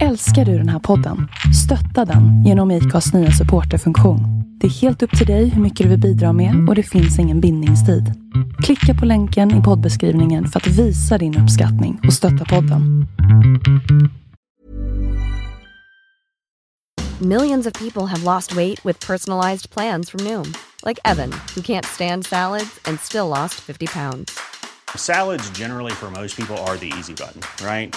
Älskar du den här podden? Stötta den genom IKAs nya supporterfunktion. Det är helt upp till dig hur mycket du vill bidra med och det finns ingen bindningstid. Klicka på länken i poddbeskrivningen för att visa din uppskattning och stötta podden. Millions of people have lost weight with personalized plans from Noom, like Evan, who can't stand salads and still lost 50 pounds. Salads, generally, for most people, are the easy button, right?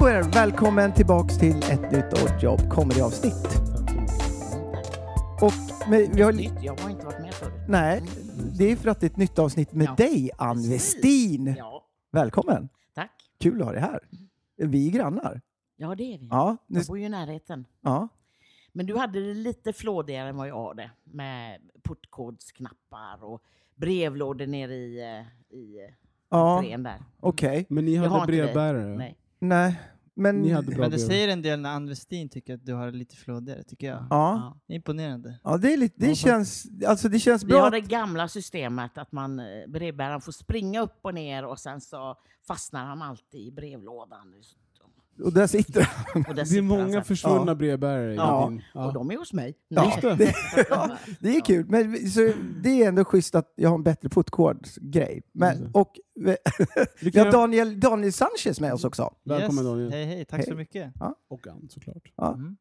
På er! Välkommen tillbaks till ett nytt Oddjob comedy-avsnitt. Och men, vi har, Nytt, jag har inte varit med förut. nej, det är för att det är ett nytt avsnitt med Ja. dig, Ann. Westin. Ja, Välkommen! tack. Kul att ha dig här. Vi är grannar. Ja, det är vi. Ja, nu, Jag bor ju i närheten. ja. Men du hade det lite flådigare än vad jag har det. Med portkodsknappar och brevlådor nere i, eh, i eh, ja entrén där. okej. Men ni hade brevbärare? Nej. Nej, men... Ni hade bra Men det säger en del när Ann Westin tycker att du har det lite flådigare, tycker jag. Ja, Det är imponerande. ja det, är lite, det, Ja, känns, alltså det känns Vi bra. har det gamla systemet att man, eh, brevbäraren får springa upp och ner och sen så fastnar han alltid i brevlådan. Och där sitter han. Och där Det är sitter han många sen. försvunna Ja. brevbärare. i Ja, din- Och de är hos mig. Ja, Just det. ja, det är kul. Men, så det är ändå schysst att jag har en bättre. Men, Mm. och Vi vi kan- har Daniel, Daniel Sanchez med oss också. Välkommen yes. Daniel. Hej, hej. Tack så Hej. mycket. Och Ann såklart. Ja. Mm.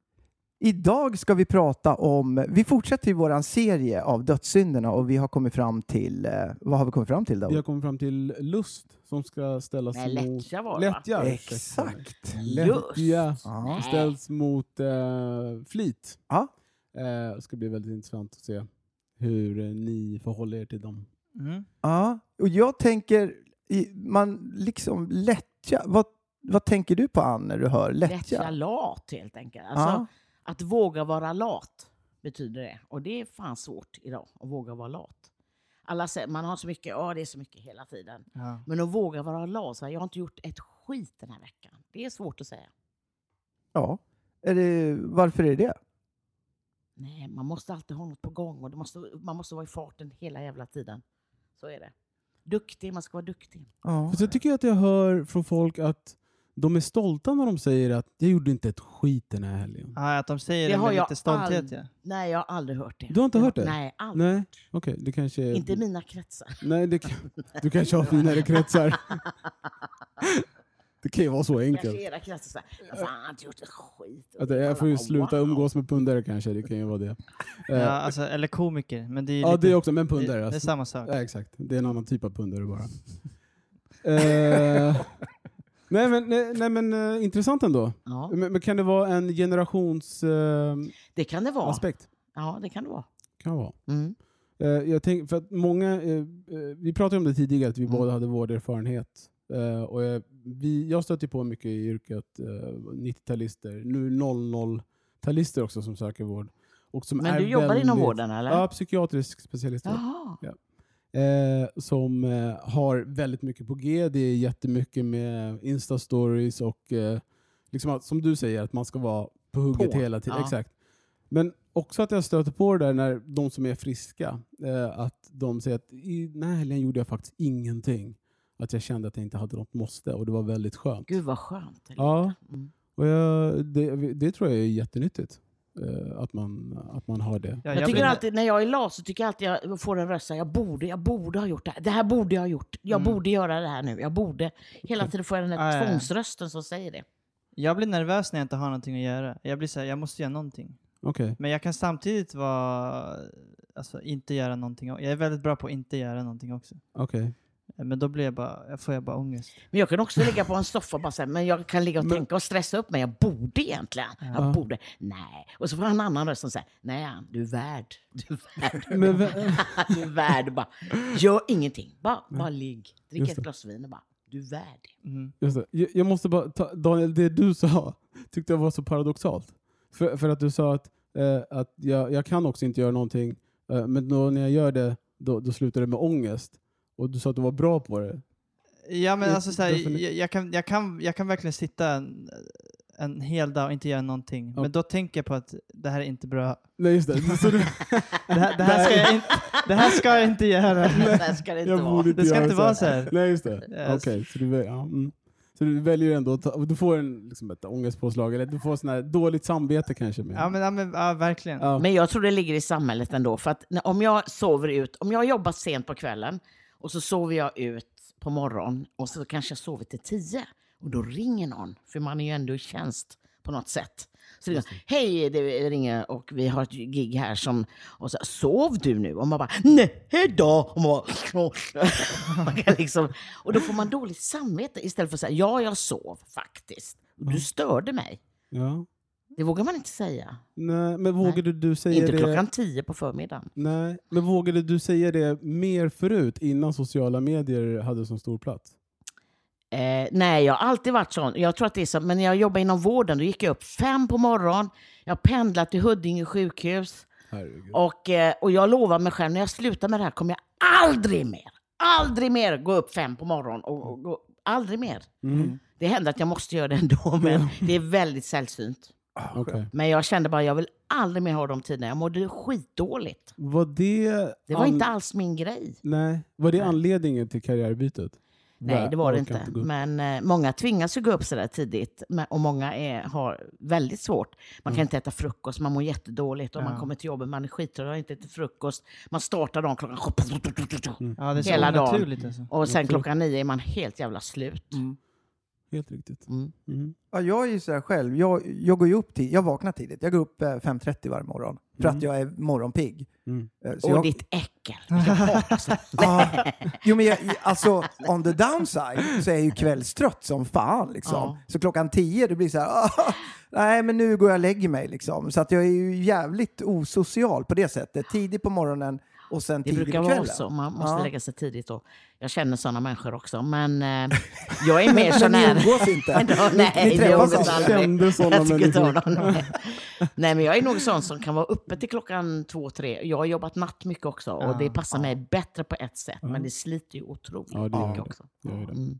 Idag ska vi prata om, vi fortsätter i vår serie av dödssynderna och vi har kommit fram till, eh, vad har vi kommit fram till Vi David? har kommit fram till lust som ska ställas Nej, mot... lättja var det va? Lättja. Exakt. Lättja Ja. ställs mot eh, flit. Ja. Eh, det ska bli väldigt intressant att se hur eh, ni förhåller er till dem. Mm. ja, och jag tänker, man liksom lättja, vad, vad tänker du på Ann när du hör Lättja lättja? lat helt enkelt. Alltså, Ja. Att våga vara lat betyder det. Och det är fan svårt idag att våga vara lat. Alla säger, man har så mycket, ja det är så mycket hela tiden. Ja. Men att våga vara lat, så här, jag har inte gjort ett skit den här veckan. Det är svårt att säga. Ja. Är det, varför är det? Nej, man måste alltid ha något på gång och det måste, man måste vara i farten hela jävla tiden. Så är det. Duktig, man ska vara duktig. Ja. För jag tycker att jag hör från folk att de är stolta när de säger att jag gjorde inte ett skit den här helgen. Ja, att de säger Det det, har med jag lite stolthet. ald- Ja. Nej, jag har aldrig hört det. Du har inte Jag- hört det? Nej, aldrig. Nej, okej. det kanske är... Inte i mina kretsar. Nej, det du kanske har finare kretsar. det kan ju vara så Kanske enkelt. era kretsar så här, "Fan, jag har inte gjort ett skit. Att jag får ju sluta "Wow." umgås med pundare kanske, det kan ju vara det. Ja, Eh, alltså, eller komiker. Men det är, ja, lite, det är också, men det, pundare. det är alltså. samma sak. Ja, exakt, det är en annan typ av pundare bara. Eh, nej men, nej, nej, men eh, intressant ändå. Ja, Men, men kan det vara en generationsaspekt? det kan det vara. aspekt? Ja, det kan det vara. Kan vara. Mm. Eh, jag tänk, för att många, eh, eh, vi pratade om det tidigare, att vi Mm. båda hade vårderfarenhet. Eh, och jag, vi, jag stöter på mycket i yrket, eh, 90-talister, nu 00-talister också som söker vård. Och som Men är du jobbar väldigt, inom vården eller? Ja, psykiatrisk specialist. Jaha. Eh, som eh, har väldigt mycket på G. Det är jättemycket med Insta-stories och eh, liksom att, som du säger, att man ska vara på hugget På, hela tiden. ja. Exakt. Men också att jag stöter på det där när de som är friska, eh, att de säger att i den här helgen gjorde jag faktiskt ingenting. Att jag kände att jag inte hade något måste och det var väldigt skönt. Gud vad skönt. Ja. Mm. Och jag, det, det tror jag är jättenyttigt. Eh, att, man, att man har det. Ja, Jag, tycker blir- alltid, när jag är lat så tycker jag alltid jag får en röst så här, jag borde, jag borde ha gjort det här. Det här borde jag ha gjort. Jag Mm. borde göra det här nu. Jag borde. Hela tiden får jag den ja, ja. tvångsrösten som säger det. Jag blir nervös när jag inte har någonting att göra. Jag blir så här, jag måste göra någonting. Okej. Men jag kan samtidigt vara, alltså inte göra någonting. Jag är väldigt bra på att inte göra någonting också. okej. Men då blir jag bara, får jag bara ångest. Men jag kan också ligga på en soffa och bara säga, men jag kan ligga och Men- tänka och stressa upp mig. Jag borde egentligen. Ja. Jag borde. Nej. Och så får jag en annan röst som säger, nej du är värd. Du är värd. Men du är värd. Bara, gör ingenting. Bara, bara ligg. Drick ett glas vin och bara, du är värd. Mm. Just det. Jag, jag måste bara ta, Daniel, det du sa tyckte jag var så paradoxalt. För, för att du sa att, eh, att jag, jag kan också inte göra någonting, eh, men då, när jag gör det, då, då slutar det med ångest. Och du sa att du var bra på det. Ja men alltså så här, därför ni- jag, jag, kan, jag, kan, jag kan verkligen sitta en, en hel dag och inte göra någonting. Ja. Men då tänker jag på att det här är inte bra. Nej, just det. Så du, Det här, det här, ska, jag inte, det här ska jag inte göra. Det här ska det inte jag vara. inte Det ska inte vara så här. Nej, just det. Yes. Okej, så, du, ja, mm. så du väljer ändå att ta, du får en, liksom ett ångestpåslag, eller du får sån här dåligt samvete kanske. Med. Ja men, ja, men ja, verkligen. Ja. Men jag tror det ligger i samhället ändå. För att om jag sover ut, om jag jobbar sent på kvällen och så sover jag ut på morgonen och så kanske jag sover till tio och då ringer någon, för man är ju ändå i tjänst på något sätt. Så det är, hej, det ringer och vi har ett gig här som... Och så, sov du nu? Och man bara, nej då! Och, man bara, liksom, och då får man dåligt samvete istället för att säga, ja, jag sov faktiskt. Du störde mig. Ja. Det vågar man inte säga. Nej, men vågade du säga Inte det? klockan tio på förmiddagen. Nej, men vågade du säga det mer förut, innan sociala medier hade så stor plats? Eh, nej, jag har alltid varit sån. Jag tror att det är så, men när jag jobbade inom vården, då gick jag upp fem på morgonen. Jag pendlade till Huddinge sjukhus. Herregud. Och, eh, och jag lovar mig själv, när jag slutar med det här kommer jag aldrig mer, aldrig mer gå upp fem på morgonen. Och, och, gå- aldrig mer. Mm. Det händer att jag måste göra det ändå, men det är väldigt sällsynt. Okej. Men jag kände bara, jag vill aldrig mer ha de tiderna. Jag mådde skitdåligt. Var det, Det var an- inte alls min grej. Nej. Var det Nej. anledningen till karriärbytet? Nej, det var det inte. Men eh, många tvingas ju gå upp så där tidigt. Men, och många är, har väldigt svårt. Man kan inte äta frukost, man mår jättedåligt. Och man Ja. kommer till jobbet, man är skittrött, har inte ätit frukost. Man startar dagen klockan... Ja, det är så Hela dagen. alltså. Och sen klockan nio är man helt jävla slut. Helt riktigt. Mm. Mm. Ja, jag är ju så här själv. Jag, jag går ju upp tid, jag vaknar tidigt. Jag går upp eh, 5.30 varje morgon för Mm. att jag är morgonpigg. Mm. Eh, så Och jag, ditt äckel. Ja. jo, men jag, alltså, on the downside så är jag ju kvällstrött som fan. Liksom. Ja. Så klockan 10 det blir så här, "Ah, nej men nu går jag och lägger mig. Liksom. Så att jag är ju jävligt osocial på det sättet. Tidigt på morgonen och sen Det brukar vara så. Man måste Ja. lägga sig tidigt då. Jag känner sådana människor också. Men eh, jag är mer så Men ni nära. umgås inte? Då, nej, ni träffas umgås inte? aldrig. Sådana Jag människor. nej. nej, men jag är nog sån som kan vara uppe till klockan två, tre. Jag har jobbat natt mycket också och det passar mig bättre på ett sätt. Men det sliter ju otroligt Ja, mycket det. också. Det det. Mm.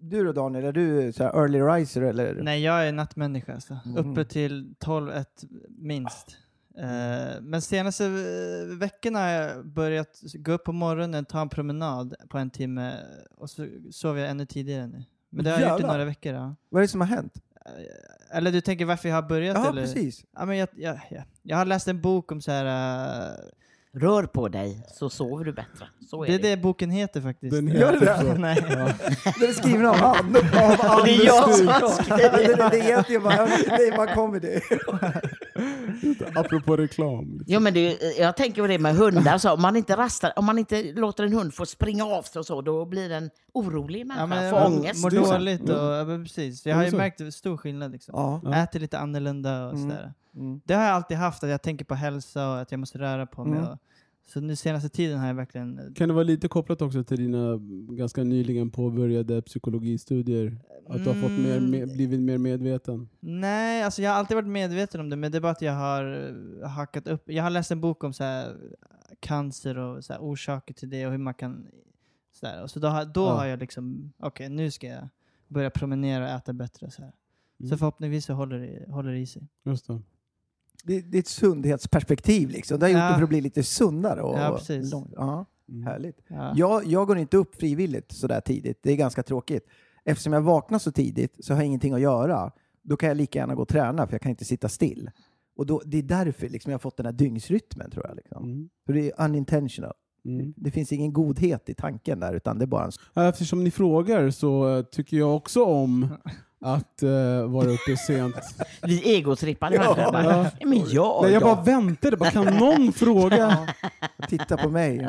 Du då Daniel, är du så här early riser eller? Nej, jag är nattmänniska alltså. Mm. Uppe till 12 ett minst. Eh, men senaste eh, veckorna har jag börjat gå upp på morgonen, ta en promenad på en timme och så sover jag ännu tidigare nu. Men det har jag gjort i Jävlar. några veckor. Ja. Vad är det som har hänt? Eh, Eller du tänker varför jag har börjat? Ja, eller? precis. Ja, men jag, jag, jag, jag har läst en bok om så här. eh, Rör på dig så sover du bättre. Så är det är det. det boken heter faktiskt. Den Gör det heter det? så. Nej. Den är skriven av han. Av Det är jag som har skrivit det, det, det är egentligen bara, det är bara comedy. Apropå reklam. Liksom. Jo, men det, är- jag tänker på det med hundar. Så om, man inte rastar, om man inte låter en hund få springa av sig och så, då blir den orolig människa. Ja, men får jag ångest. mår dåligt och, ja, men precis. Jag har ju så. märkt stor skillnad liksom. Ja. Ja. Äter lite annorlunda och Mm. sådär. Mm. Det har jag alltid haft, att jag tänker på hälsa och att jag måste röra på mig. Mm. Så nu senaste tiden har jag verkligen... Kan det vara lite kopplat också till dina ganska nyligen påbörjade psykologistudier? Att du har fått mer, Mm. me- blivit mer medveten? Nej, alltså jag har alltid varit medveten om det, men det är bara att jag har eh, hackat upp. Jag har läst en bok om så här, cancer och så här, orsaker till det och hur man kan... Så, där. Och så då, har, då Ja. har jag liksom, okej nu ska jag börja promenera och äta bättre. Så, här. Mm. så förhoppningsvis så håller det, håller det i sig. Just det. Det, det är ett sundhetsperspektiv liksom. Det har gjort Ja. det för att bli lite sundare. Och, Ja, precis. lång- ja, Mm. härligt. Ja. Jag, jag går inte upp frivilligt så där tidigt. Det är ganska tråkigt. Eftersom jag vaknar så tidigt så har jag ingenting att göra. Då kan jag lika gärna gå och träna för jag kan inte sitta still. Och då, det är därför liksom, jag har fått den här dygnsrytmen tror jag. Liksom. Mm. För det är unintentional. Mm. Det finns ingen godhet i tanken där, utan det är bara en... Ja, Eftersom ni frågar så eh, tycker jag också om att uh, vara uppe sent. Vi egotrippade bara, Ja. Men jag Nej, jag bara väntade, bara, kan någon fråga? Titta på mig.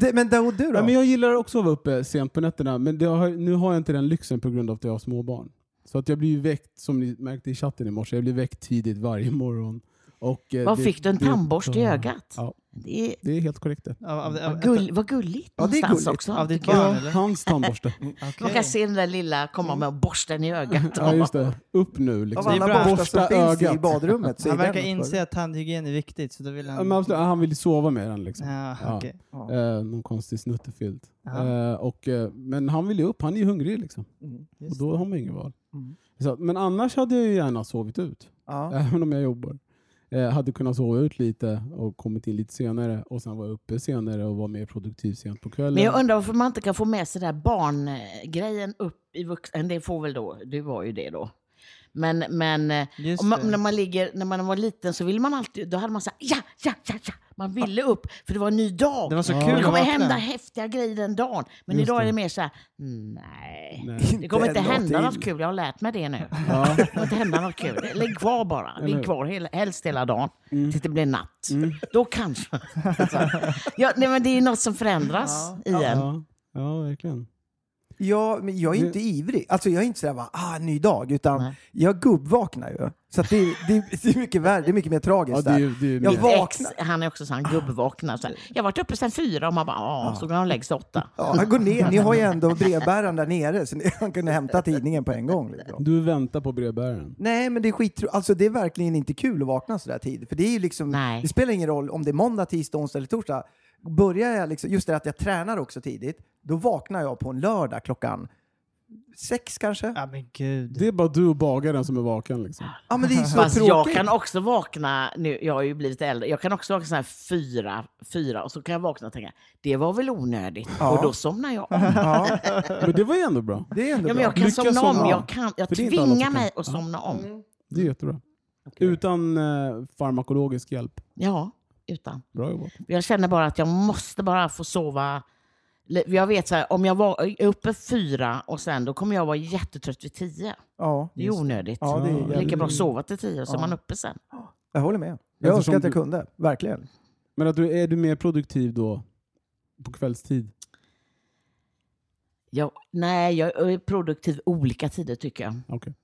det, men Daoud, du då? Ja, men jag gillar också att vara uppe sent på nätterna, men det har, nu har jag inte den lyxen på grund av att jag har småbarn. Så att jag blir väckt, som ni märkte i chatten i morse, jag blir väckt tidigt varje morgon. Och, eh, Vad det- fick du? En det- tandborste i ögat? Ja, Det är, det är helt korrekt det. Av, av, av, vad, gull, vad gulligt Ja, det är någonstans gulligt. också. Av ditt tycker jag. barn, Ja, eller? hans tandborste. Okej. Man kan se den där lilla komma med borsten i ögat. Ja, just det. Upp nu Av liksom. alla Det är bra. borstar som Borsta finns i ögat. badrummet så är Han verkar den inse att tandhygien är viktigt, så då vill Ja, han... men absolut, han vill sova med den liksom. Ja, Ja. okej. Ja. Eh, någon konstig snuttefilt. Ja. Eh, och, eh, men han vill ju upp, han är ju hungrig liksom. Mm. Och Just då har man inget val. Mm. Så, att- men annars hade jag ju gärna sovit ut. Ja. Även om jag jobbar. Eh, hade kunnat sova ut lite och kommit in lite senare och sen vara uppe senare och vara mer produktiv sent på kvällen. Men jag undrar varför man inte kan få med sig där barngrejen upp i vuxen... Det får väl då, du var ju det då. Men, men eh, man, när, man ligger, när man var liten så ville man alltid, då hade man sagt ja, ja, ja, ja. Man ville upp för det var en ny dag. Det var så kul det att kommer vakna. hända häftiga grejer den dagen. Men Just idag är det. mer så här, nej. Det kommer inte Inte hända något kul, jag har lärt mig det nu. Ja. Det kommer inte hända något kul. Lägg kvar bara. Ligg kvar hela, helst hela dagen tills det blir natt. Då kanske. ja, nej, men det är något som förändras i en. Ja, ja, verkligen. Ja, men jag är inte ivrig. Alltså jag är inte sådär bara, ah, ny dag, utan Nej. jag gubbvaknar ju. Så att det, det, det, är mycket värre, det är mycket mer tragiskt Ja, det är, det är Jag var- Ex, han är också så han gubbvaknar. Så jag har varit uppe sedan fyra och man bara, ja, så går han och lägger sig åtta. Ja, han går ner. Ni har ju ändå brevbäraren där nere, så ni, han kunde hämta tidningen på en gång. Liksom. Du väntar på brevbäraren. Nej, men det är skit. Alltså det är verkligen inte kul att vakna så där tidigt. För det är ju liksom, Nej. det spelar ingen roll om det är måndag, tisdag, onsdag eller torsdag. Börjar jag liksom, just det att jag tränar också tidigt, då vaknar jag på en lördag klockan sex kanske. Ja men gud. Det är bara du och bagaren som är vaken. Liksom. Ja, men det är så Fast tråkigt. jag kan också vakna, nu, jag har ju blivit äldre, jag kan också vakna så här fyra, fyra och så kan jag vakna och tänka, det var väl onödigt. Ja. Och då somnar jag om. Ja, Men det var ju ändå bra. det är ändå Ja, men bra. jag kan Lyckas somna om, jag, kan, jag För det är inte alla tvingar mig att somna om. Det är jättebra. Utan eh, farmakologisk hjälp. Ja, utan. Bra jobbat. Jag känner bara att jag måste bara få sova. Jag vet så här, om jag var är uppe fyra och sen då kommer jag vara jättetrött vid tio. Ja, Det är onödigt. ja, det är är jävligt. lika bra att sova till tio så är Ja. man uppe sen. Jag håller med. Jag önskar att jag du- kunde, verkligen. Men att du, är du mer produktiv då? På kvällstid? Jag, nej, jag är produktiv olika tider tycker jag. Okej.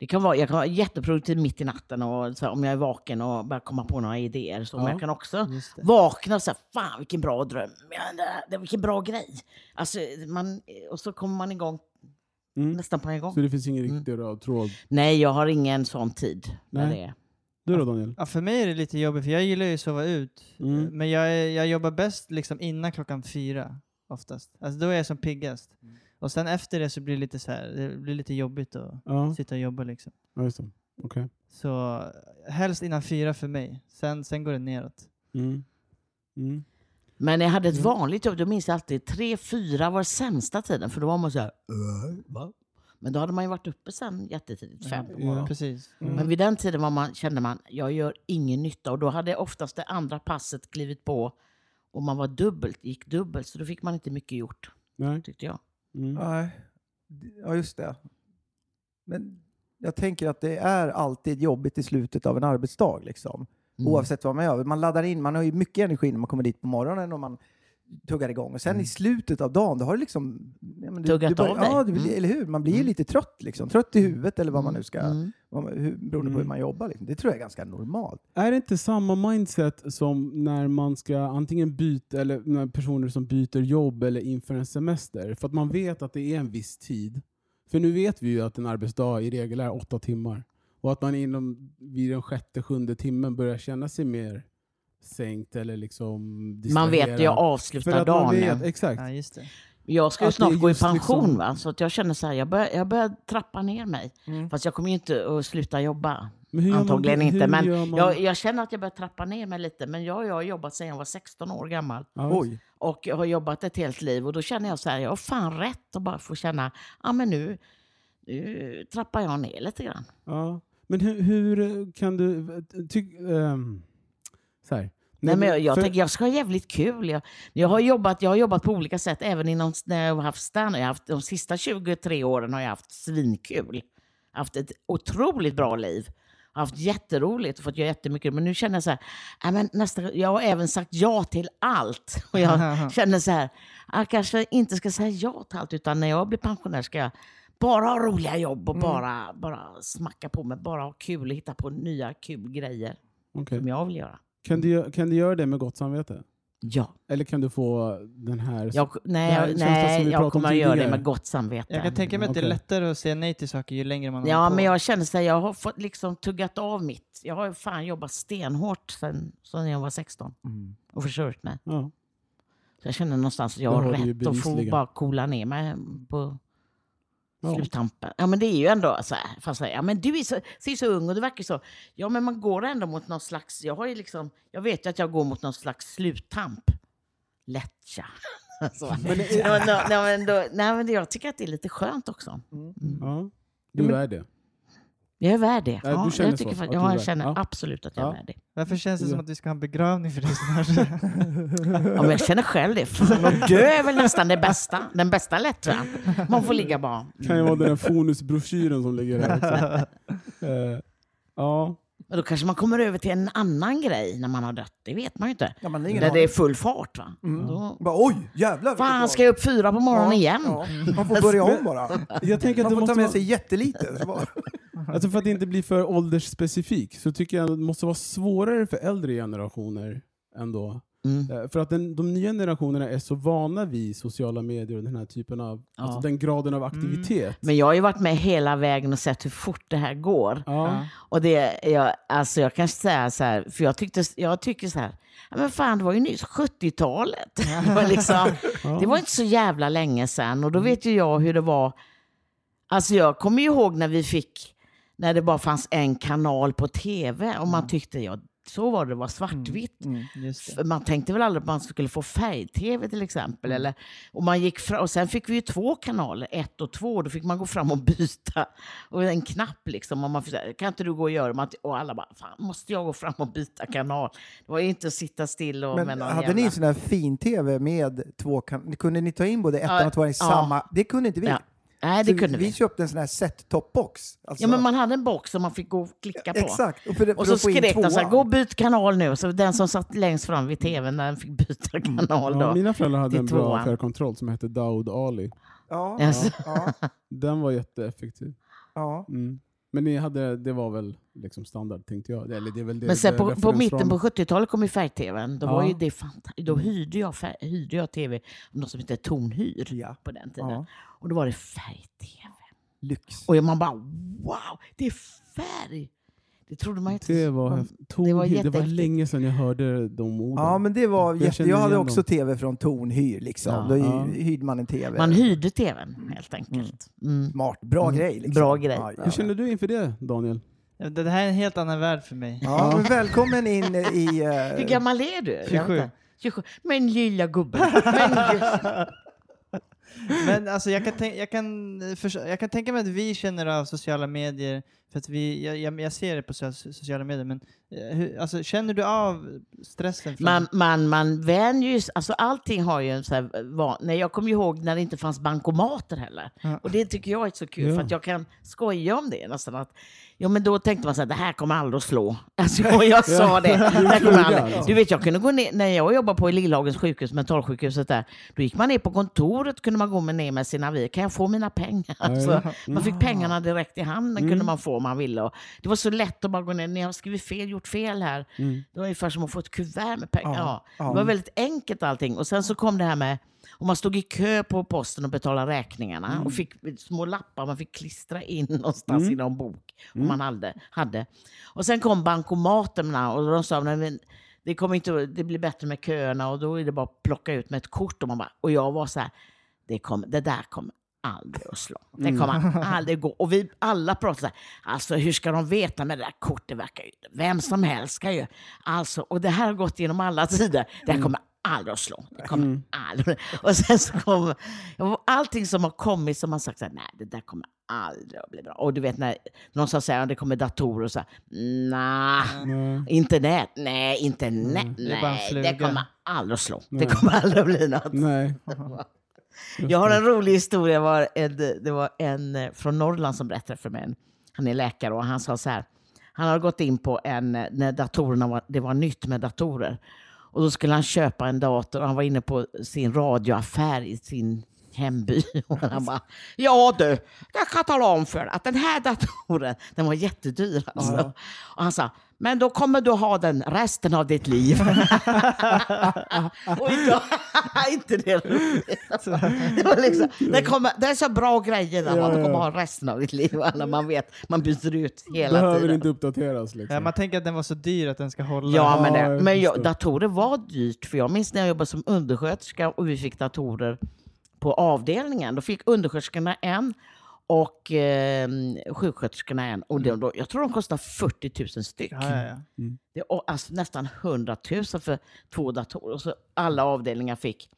Det kan vara, jag kan vara jätteproduktiv mitt i natten och så här, om jag är vaken och börjar komma på några idéer. Så, Men Ja. jag kan också vakna och säga fan vilken bra dröm, ja, vilken bra grej. Alltså, man, och så kommer man igång Mm. nästan på en gång. Så det finns ingen Mm. riktig röd tråd? Nej, jag har ingen sån tid. När Nej. det är. Du då Daniel? Ja, för mig är det lite jobbigt, för jag gillar ju att sova ut. Mm. Men jag, är- jag jobbar bäst liksom innan klockan fyra, oftast. Alltså då är jag som piggast. Och sen efter det så blir det lite så här, det blir lite jobbigt att Ja, sitta och jobba liksom. ja just det. Okej. Så helst innan fyra för mig. Sen, sen går det neråt. Mm. Mm. Men när jag hade ett Mm. vanligt jobb, då minns jag alltid tre, fyra var sämsta tiden. För då var man så här, "Äh, va? Men då hade man ju varit uppe sen jättetidigt, fem på Ja. morgonen. Precis. Mm. Men vid den tiden var man, kände man, jag gör ingen nytta. Och då hade oftast det andra passet klivit på och man var dubbelt, gick dubbelt. Så då fick man inte mycket gjort, Nej. tyckte jag. Mm. Nej. Ja, just det. Men jag tänker att det är alltid jobbigt i slutet av en arbetsdag. Liksom. Mm. Oavsett vad man gör. Man laddar in, man har ju mycket energi när man kommer dit på morgonen och man tuggar igång. Och sen i slutet av dagen, då har du liksom... Ja, du, Tuggat du börjar- av dig. Ja, blir- Mm. eller hur? Man blir ju lite trött liksom. Trött i huvudet eller vad man nu ska... Mm. Vad man, hur, beroende på hur Mm. man jobbar. Liksom. Det tror jag är ganska normalt. Är det inte samma mindset som när man ska antingen byta, eller när personer som byter jobb eller inför en semester? För att man vet att det är en viss tid. För nu vet vi ju att en arbetsdag i regel är åtta timmar. Och att man inom, vid den sjätte, sjunde timmen börjar känna sig mer sänkt eller liksom Man vet ju, jag distraherad. Avslutar att man dagen. vet, exakt. Ja, just det. Jag ska ju Att snart gå i just pension liksom- va? så att jag känner så här, jag börjar, jag börjar trappa ner mig. Mm. Fast jag kommer ju inte att sluta jobba. Men man Antagligen det? inte. Hur Men man- jag, jag känner att jag börjar trappa ner mig lite. Men jag, jag har jobbat sedan jag var 16 år gammal. Oj. Och jag har jobbat ett helt liv. Och då känner jag så här, jag har fan rätt att bara få känna, ja men nu, nu trappar jag ner lite grann. Ja. Men hur, hur kan du... Ty, ehm, så här. Nej, men jag, jag, för- tänker, jag ska ha jävligt kul. Jag, jag, har jobbat, jag har jobbat på olika sätt, även inom, när jag har haft stand. Jag har haft, de sista 23 åren har jag haft svinkul. haft ett otroligt bra liv. haft jätteroligt och fått göra jättemycket. Men nu känner jag så här, nej, men nästa, jag har även sagt ja till allt. Och jag känner så här, jag kanske inte ska säga ja till allt, utan när jag blir pensionär ska jag bara ha roliga jobb och bara, bara smacka på mig, bara ha kul och hitta på nya kul grejer Okej. som jag vill göra. Kan, du, kan du göra det med gott samvete? Ja. Eller kan du få den här... Jag, nej, här nej, jag kommer att göra det med gott samvete. Jag kan tänka mig att det är Okej. lättare att säga nej till saker ju längre man Ja, på. men jag känner så här, jag har fått liksom tuggat av mitt. Jag har fan jobbat stenhårt sen, sen jag var 16 och försörjt mig. ja. Så jag känner någonstans att jag har rätt att få bara coola ner mig på Ja. sluttampen. Ja, men det är ju ändå så här, fast ja, men du är så, ser så ung och du verkar så. Ja, men man går ändå mot någon slags, jag har ju liksom, jag vet ju att jag går mot någon slags sluttamp. Lättja. Så. Men det Ja, men då- nej, men då, nej, men det- jag tycker att det är lite skönt också. ja. Du är det. Jag är värd det. Ja, du känner jag, tycker, så, fa- att du är ja, jag känner Ja. absolut att jag är Ja. värd det. Varför känns det som att vi ska ha en begravning för dig snart? Ja, men jag känner själv det. Fan, att dö är väl nästan det bästa. Den bästa lättjan. Man får ligga bara. kan ju vara den här Fonus-broschyren som ligger här också. Eh, ja. Men då kanske man kommer över till en annan grej när man har dött. Det vet man ju inte. Ja, man har ingen När det är full fart. Va? Då, Bara, oj, jävlar. fan, ska jag upp fyra på morgonen Ja, igen? ja. Man får börja om bara. Jag tänker att Man det får ta måste med vara, sig jättelite. Alltså för att inte bli för åldersspecifik så tycker jag att det måste vara svårare för äldre generationer ändå. Mm. Eh, För att den, de nya generationerna är så vana vid sociala medier och den här typen av, Ja. alltså den graden av aktivitet. Men jag har ju varit med hela vägen och sett hur fort det här går. Ja. Och det, jag, alltså jag kan säga så här, för jag, tyckte, jag tycker så här, ja, men fan det var ju nyss 70-talet. Det var, liksom, det var inte så jävla länge sedan och då vet ju jag hur det var. Alltså jag kommer ju ihåg när vi fick, när det bara fanns en kanal på tv och man tyckte, ja så var det, det var svartvitt. Just det. För Man tänkte väl aldrig att man skulle få färg-tv till exempel. Eller, och, man gick fra, och sen fick vi ju två kanaler, ett och två. Då fick man gå fram och byta. Och en knapp liksom. Och man säga, kan inte du gå och göra? Man, och alla bara, fan måste jag gå fram och byta kanal? Det var ju inte att sitta still och med Men någon hade jävla... ni sån här fin-tv med två kan Kunde ni ta in både ettan Ja, och tvåan i ja. samma? Det kunde inte vi. Ja. Nej, det Så kunde vi. vi. köpte en sån här set-top-box. Alltså, Ja, men man hade en box som man fick gå och klicka på. Exakt. Och, för, det- Och så skrek de så här, gå och byt kanal nu. Så den som satt längst fram vid tvn, den fick byta kanal Ja, då. mina föräldrar hade en bra fjärrkontroll som hette Daoud Ali. Ja, Alltså. ja, Den var jätteeffektiv. ja. Mm. Men ni hade, det var väl liksom standard tänkte jag. Eller det är väl det, Men sen på, på mitten på 70-talet kom ju färg-tvn. Då, var Ja. ju det då hyrde, jag färg, hyrde jag tv något som heter Tonhyr Ja. på den tiden. Ja. Och då var det färg-tv. Lyx. Och man bara wow, det är färg! Det trodde man inte. Det var, Tonhyr, det var, jättehäftigt. länge sedan jag hörde de orden. Ja, men det var Jag jätte... Jag hade också dem. tv från Tonhyr. Liksom. Ja. Då Ja. hyrde man en tv. Man hyrde tvn helt enkelt. Mm. Smart. Bra Mm. grej. Liksom. Bra grej. Ja, ja. Hur känner du inför det, Daniel? Det det här är en helt annan värld för mig. Ja, men välkommen in i... eh, Hur gammal är du? Jag vet 27. inte. 27. Men lilla gubben. Men, Men alltså jag kan, tänk, jag, kan, eh, jag kan tänka mig att vi känner av sociala medier, för att vi, jag, jag, ser det på so sociala medier, men eh, hur, alltså, känner du av stressen? Från, Man, man, man vänjer ju, alltså allting har ju en så här, van, nej, jag kommer ihåg när det inte fanns bankomater heller. Ja. Och det tycker jag är så kul, Ja. för att jag kan skoja om det nästan. Att, ja, men då tänkte man så här, det här kommer aldrig att slå. Alltså, och jag sa det. det kommer aldrig. Du vet, jag kunde gå ner, när jag jobbade på Lillhagens sjukhus, mentalsjukhuset där, då gick man ner på kontoret, kunde man gå med ner med sina avier. Kan jag få mina pengar? Alltså, man fick pengarna direkt i handen, kunde man få om man ville. Och det var så lätt att bara gå ner, ni har skrivit fel, gjort fel här. Det var ungefär som att få ett kuvert med pengar. Ja, Ja, Det var väldigt enkelt allting. Och sen så kom det här med och man stod i kö på posten och betalade räkningarna och fick små lappar man fick klistra in någonstans i någon bok om man hade, hade. Och sen kom bankomaterna och de sa "Nej, men det, kommer inte, det blir bättre med köerna och då är det bara att plocka ut med ett kort. Och, man bara, och jag var så här, det, kom, det där kommer aldrig att slå. Det kommer aldrig gå. Och vi alla pratade så här, alltså hur ska de veta med det där kortet? Verkar ju, vem som helst ska ju. Alltså, och det här har gått genom alla tider. Det här kommer aldrig att slå. Det kommer aldrig. Och sen så kom, allting som har kommit som har sagt så här, nej det där kommer aldrig att bli bra. Och du vet när någon sa säger att det kommer datorer och så här, nah, Nej. internet, nej, internet, Mm, det nej, fluga. det kommer aldrig att slå. Nej. Det kommer aldrig att bli något. Nej. Jag har en rolig historia. Det var en, det var en eh, från Norrland som berättade för mig. Han är läkare och han sa så här. Han har gått in på en, eh, när datorerna var, det var nytt med datorer. Och då skulle han köpa en dator han var inne på sin radioaffär i sin hemby. Och han bara, ja du, jag kan tala om för att den här datorn, den var jättedyr alltså. Och han sa, men då kommer du ha den resten av ditt liv. och idag, inte det roligt. Det, var liksom, det, kommer, det är så bra grejer där, Ja, att du ja. kommer ha resten av ditt liv. Alla man vet, man byter ut hela Behöver tiden. inte uppdateras. Liksom. Ja, man tänker att den var så dyr att den ska hålla. Ja, men, Ja, det, men jag, datorer var dyrt. För jag minns när jag jobbade som undersköterska och vi fick datorer på avdelningen. Då fick undersköterskorna en och eh, sjuksköterskorna en. Och det, då, jag tror de kostade 40 000 styck. Ja, ja, ja. Det är alltså nästan 100 000 för två datorer. Och så alla avdelningar fick.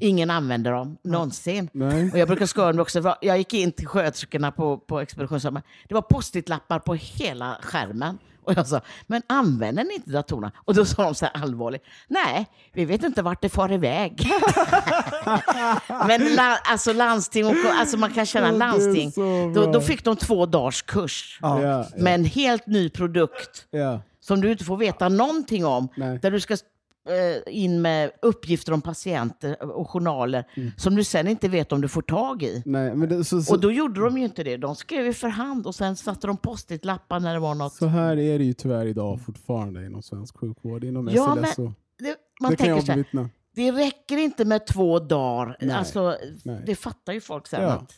Ingen använde dem någonsin. Nej. Och jag brukar skoja om det också. Jag gick in till sköterskorna på, på expeditionen. Det var post-it-lappar på hela skärmen. Och jag sa, men använder ni inte datorerna? Och då sa de så här allvarligt, nej, vi vet inte vart det far iväg. men la, alltså landsting, och, alltså man kan känna landsting, då, då fick de två dagars kurs. Ja. Med en helt ny produkt Ja. som du inte får veta någonting om. Nej. Där du ska in med uppgifter om patienter och journaler Mm. som du sen inte vet om du får tag i. Nej, men det, så, så, Och då gjorde de ju inte det. De skrev ju för hand och sen satte de post-it-lappar när det var något. så här är det ju tyvärr idag fortfarande inom svensk sjukvård, inom Ja, SLS. men Det, man det kan tänker jag så här, bevittna. det räcker inte med två dagar. Nej, Alltså, nej. Det fattar ju folk sen. Ja, att.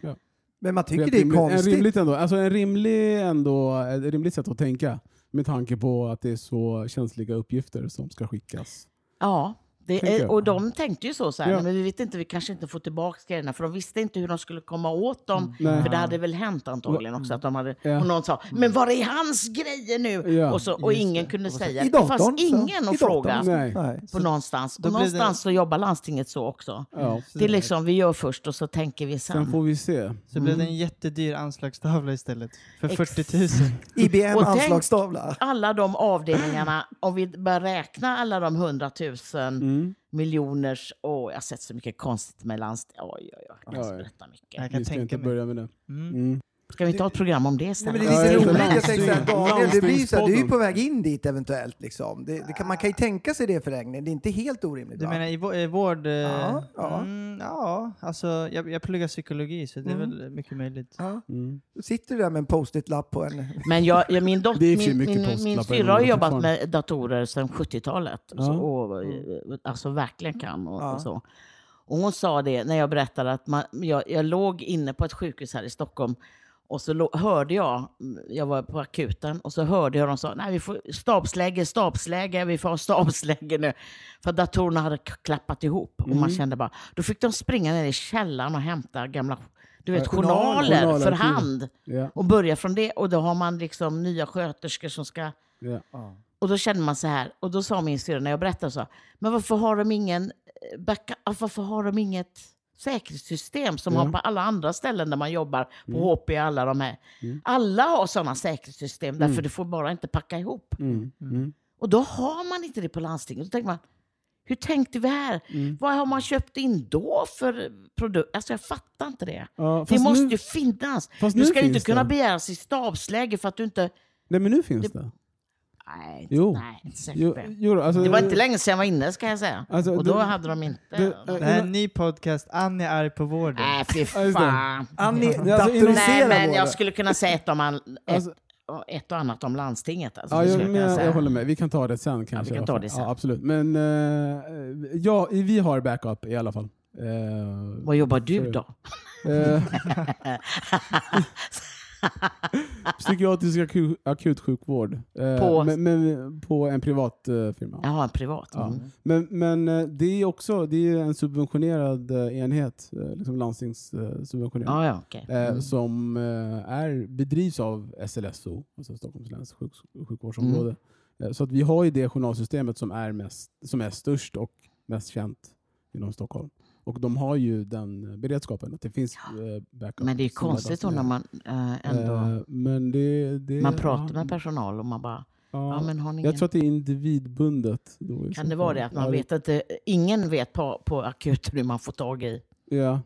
Ja. Men man tycker det är rimligt. En konstigt. rimligt, ändå, alltså en rimlig ändå, ett rimligt sätt att tänka med tanke på att det är så känsliga uppgifter som ska skickas. Ja, det och de tänkte ju så, så här, Ja. "Nej, men vi vet inte, vi kanske inte får tillbaka grejerna, för de visste inte hur de skulle komma åt dem. Nej. För det hade väl hänt antagligen också att de hade, Ja. och någon sa, men var är hans grejer nu? Ja, och, så, och ingen kunde säga, I det fanns datorn, så. ingen att fråga datorn. Nej. På någonstans. då Och blir det- någonstans så jobbar landstinget så också. Ja. Det är liksom, vi gör först och så tänker vi sen. Sen får vi se. Så blev det en jättedyr anslagstavla istället. För Ex- 40 000. IBM Och tänk- anslagstavla. alla de avdelningarna, om vi börjar räkna alla de hundratusen Mm. Miljoners... Åh, jag har sett så mycket konstigt med landsting. Oj, oj, oj. Jag kan Ja, ja. berätta mycket. Jag kan Vi ska tänka inte mig. börja med det. Mm. Mm. Ska vi ta ett program om det Nej, men det är Ja, lite just det. roligt. Jag tänker så här, Landsting- Daniel, det blir så här, du är ju på väg in dit eventuellt. Liksom. Det, det kan, man kan ju tänka sig det för Regnen. Det är inte helt orimligt. Du va? menar i, vå- i vård? eh, Ja, ja. Mm, ja alltså jag, jag pluggar psykologi så det är Mm. väl mycket möjligt. Ja. Mm. Sitter du där med en post-it-lapp på en... Men jag, jag, min, dot, min, syrra har jobbat med datorer sedan 70-talet. Ja. Så, och, eh, alltså verkligen kan. Och, Ja. och så. Och hon sa det när jag berättade att man, jag, jag låg inne på ett sjukhus här i Stockholm och så hörde jag, jag var på akuten, och så hörde jag dem sa nej vi får stabsläge, stabsläge, vi får ha stabsläge nu. För datorerna hade klappat ihop och Mm. man kände bara, då fick de springa ner i källaren och hämta gamla du vet, Ja, journaler journaler, för hand. Ja. Och börja från det. Och då har man liksom nya sköterskor som ska... Ja. Och då känner man så här. Och då sa min syrra när jag berättade så. Men varför har de ingen eh, backup? Varför har de inget säkerhetssystem som Ja. har på alla andra ställen där man jobbar? På Mm. HP, alla de här. Alla har sådana säkerhetssystem. Därför det får bara inte packa ihop. Mm. Mm. Och då har man inte det på landstinget. Då tänker man, hur tänkte vi här? Mm. Vad har man köpt in då för produkt? Alltså jag fattar inte det. Ja, Det måste nu, ju finnas. Du ska ju inte kunna det. begäras i stabsläge för att du inte... Nej, men nu finns Det- det. Nej, Jo. nej Jo, jo, alltså, Det var inte länge sedan jag var inne ska jag säga. Alltså, och då det- hade de inte... det- Det här är en ny podcast, Annie är arg på vården. Nej, fy Ja, fan. Annie alltså, Nej, men vården. jag skulle kunna säga ett, om all, ett, Alltså- ett och annat om landstinget. Alltså, Ja, jag, men jag, jag, säga. jag håller med. Vi kan ta det sen kanske. vi kan ta det sen. Ja, absolut. Men eh, ja, vi har backup i alla fall. Eh, Vad jobbar du för- då? eh, psykiatrisk aku, akutsjukvård. Eh, På- men, men, på en privat eh, firma. Jaha, en privat. Ja. Mm. Men, men eh, det är också det är en subventionerad eh, enhet, eh, liksom landstingssubventionerad. Ja, ja, eh, Mm. som eh, är, bedrivs av SLSO, alltså Stockholms läns sjuk, sjukvårdsområde. Mm. Så att vi har ju det journalsystemet som är, mest, som är störst och mest känt inom Stockholm. Och de har ju den beredskapen, att det finns eh, backup. Men det är konstigt då när man äh, ändå... Eh, men det, det, man pratar med personal och man bara... ja, Ja, men har ni Jag ingen... tror att det är individbundet. Då, i Kan det vara det att man vet att det, ingen vet på, på akuten hur man får tag i Ja.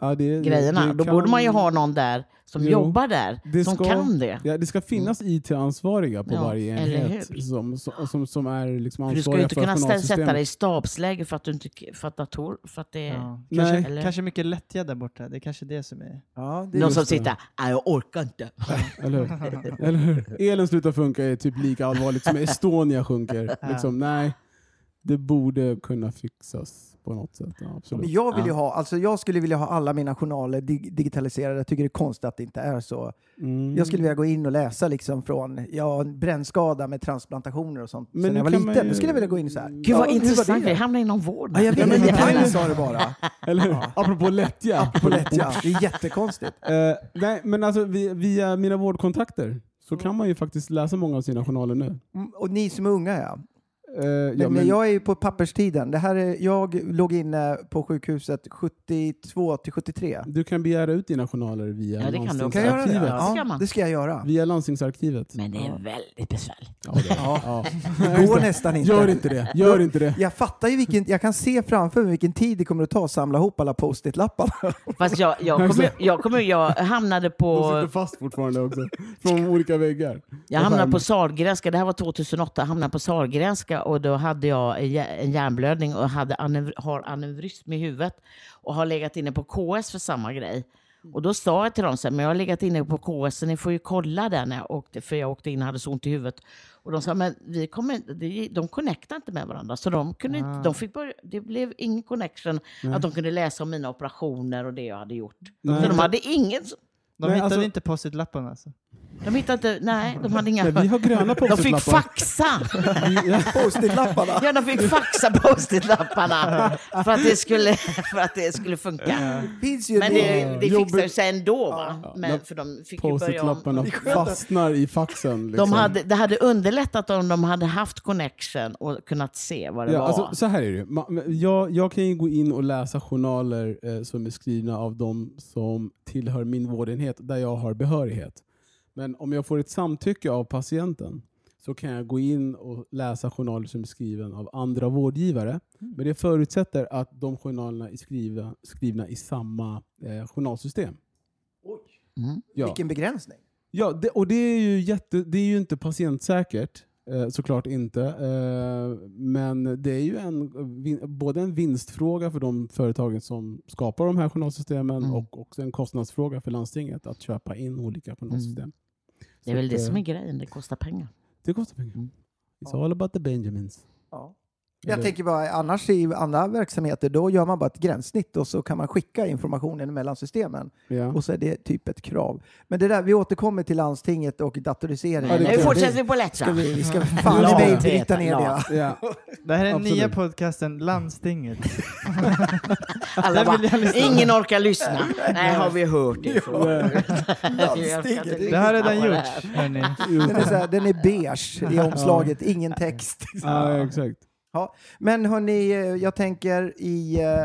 Ja, det, grejerna? det Då kan- borde man ju ha någon där som Jo, jobbar där, det som ska- kan det. Ja, det ska finnas IT-ansvariga på Ja, varje enhet som, som, som, som är liksom För du ska ju ansvariga inte kunna sätta dig i stabsläge för att du inte för att dator, för att det är Ja. Nej. Kanske, Eller- kanske mycket lättja där borta. Det är kanske det som är... Ja, det är någon som det. sitter nej jag orkar inte. Eller hur? Eller hur? Elen slutar funka är typ lika allvarligt som Estonia sjunker. Liksom, nej, det borde kunna fixas på något sätt. Ja, absolut. Men jag, vill ju Ja. ha, alltså jag skulle vilja ha alla mina journaler dig- digitaliserade. Jag tycker det är konstigt att det inte är så. Mm. Jag skulle vilja gå in och läsa liksom från ja, brännskada med transplantationer och sånt. Men nu när jag var liten, ju- då skulle jag vilja gå in så här. Gud vad ja, intressant, det? vi hamnar inom vård. Ja, jag Ja, vet, men- men Pelle sa det bara. Eller hur? Apropå lättja. På lättja. Det är jättekonstigt. Eh, nej, men alltså via, via mina vårdkontakter så kan man ju faktiskt läsa många av sina journaler nu. Mm, Och ni som är unga ja. Men, ja, men, jag är ju på papperstiden. Det här är, jag låg inne på sjukhuset 72 till 73. Du kan begära ut dina journaler via Ja, det kan. Kan jag göra det? landstingsarkivet. Ja, Ja, det ska jag göra. Via landstingsarkivet. Men det är väldigt besvärligt. Ja, det, ja. Det går nästan inte. Gör inte det. Gör inte det. Jag fattar ju vilken, jag kan se framför mig vilken tid det kommer att ta att samla ihop alla post-it-lappar. Fast jag, jag, kommer, jag, kommer, jag hamnade De på, sitter fast fortfarande också. Från olika väggar. jag hamnade på Sahlgrenska, det här var 2008, jag hamnade på Sahlgrenska och då hade jag en hjär- en hjärnblödning och hade anev, har aneurysm i huvudet och har legat inne på KS för samma grej. Och då sa jag till dem så här, men jag har legat inne på KS så ni får ju kolla där när jag åkte, för jag åkte in och hade så ont i huvudet. Och de sa, men vi kommer, inte- de, de connectar inte med varandra. Så de kunde Ah. inte, de fick börja, det blev ingen connection, att de kunde läsa om mina operationer och det jag hade gjort. Nej. Så de hade ingen, De Nej, hittade alltså- inte post-it-lapparna alltså. De hittade inte, nej, de hade inga... Nej, vi har gröna de fick faxa! Post-it-lapparna. Ja, de fick faxa post-it-lapparna för att det skulle, för att det skulle funka. ju Men det, det fixade sig ändå, va? Men för de fick ju börja om. Fastnar i faxen. Liksom. De hade, det hade underlättat om de hade haft connection och kunnat se vad det Ja, var. alltså, så här är det. Jag, jag kan ju gå in och läsa journaler eh, som är skrivna av de som tillhör min vårdenhet där jag har behörighet. Men om jag får ett samtycke av patienten så kan jag gå in och läsa journaler som är skrivna av andra vårdgivare. Men det förutsätter att de journalerna är skrivna, skrivna i samma eh, journalsystem. Mm. Ja. Vilken begränsning. Ja, det, och det är ju, jätte, det är ju inte patientsäkert. Eh, såklart inte. Eh, men det är ju en, vin, både en vinstfråga för de företagen som skapar de här journalsystemen Mm. och också en kostnadsfråga för landstinget att köpa in olika journalsystem. Det är väl det eh, som är grejen, det kostar pengar. Det kostar pengar. Mm. It's all about the Benjamins. Ja. Jag Eller- tänker bara, annars i andra verksamheter, då gör man bara ett gränssnitt och så kan man skicka informationen mellan systemen. Ja. Och så är det typ ett krav. Men det där, vi återkommer till landstinget och datorisering. Ja, nu fortsätter vi på Ska läxa. vi, vi ska fan i mig bryta ner det. Ja. Det här är den nya podcasten Landstinget. Alla bara, ingen orkar lyssna. Nej, har vi hört? Landstinget. Det har redan gjorts, hörni. Den är, så här, den är beige i omslaget, ingen text. ja, exakt. Men hörni, eh, jag tänker i... eh,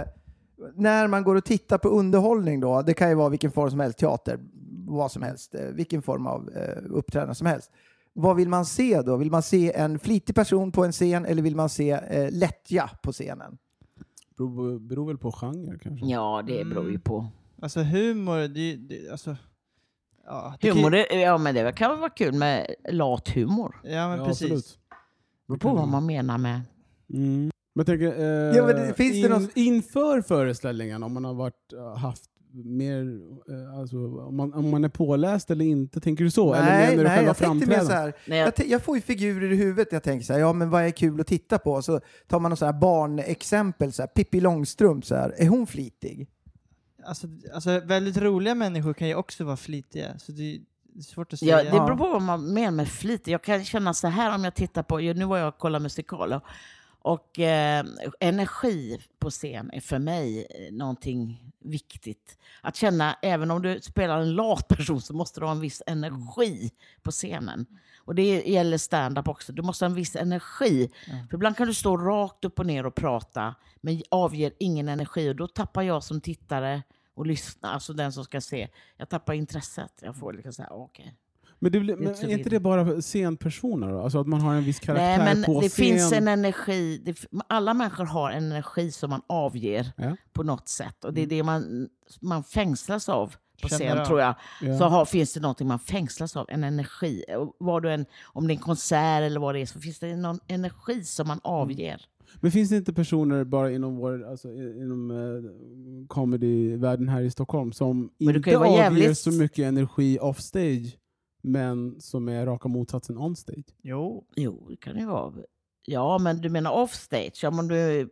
När man går och tittar på underhållning då, det kan ju vara vilken form som helst, teater, vad som helst, eh, vilken form av uppträdande som helst. Vad vill man se då? Vill man se en flitig person på en scen eller vill man se eh, lättja på scenen? Beror, beror väl på genre kanske. Ja, det beror ju på. Alltså humor, det, det alltså... Ja, det kan ju- Humor, det, ja men det kan väl vara kul med lat humor. Ja, men Ja, precis. absolut. Beror på vad man menar med... Mm. Men jag tänker, eh, Ja, men det- finns det in, någon- inför föreställningen, om man har varit, eh, haft mer, eh, alltså, om, man, om man är påläst eller inte, tänker du så? eller nej, menar du nej själva jag tänkte mer så här. Nej, jag- Jag, jag får ju figurer i huvudet. Jag tänker så här, ja men vad är kul att titta på? Så tar man något så här barnexempel, så här, Pippi Långstrump, så här. är hon flitig? Alltså, alltså, väldigt roliga människor kan ju också vara flitiga. Så det är svårt att säga. Ja, det beror på vad man menar med flit. Jag kan känna så här om jag tittar på, nu var jag och kollade musikaler. Och eh, energi på scen är för mig eh, någonting viktigt. Att känna, även om du spelar en lat person så måste du ha en viss energi på scenen. Och det gäller stand-up också. Du måste ha en viss energi. För ibland kan du stå rakt upp och ner och prata men avger ingen energi och då tappar jag som tittare och lyssnar, alltså den som ska se, jag tappar intresset. Jag får liksom säga, okej. Men, det blir, men är inte det bara scenpersoner då? Alltså att man har en viss karaktär Nej, men på det scen? finns en energi. Det, alla människor har en energi som man avger Ja. på något sätt. Och det är det man, man fängslas av på Känner scen, av. tror jag. Ja. Så har, finns det någonting man fängslas av, en energi. Var du en, om det är en konsert eller vad det är, så finns det någon energi som man avger. Men finns det inte personer bara inom, vår, alltså, inom eh, comedyvärlden här i Stockholm som inte avger jävligt- så mycket energi off stage men som är raka motsatsen on stage? Jo. Jo, det kan det ju vara. Ja, men du menar offstage? Ja, om du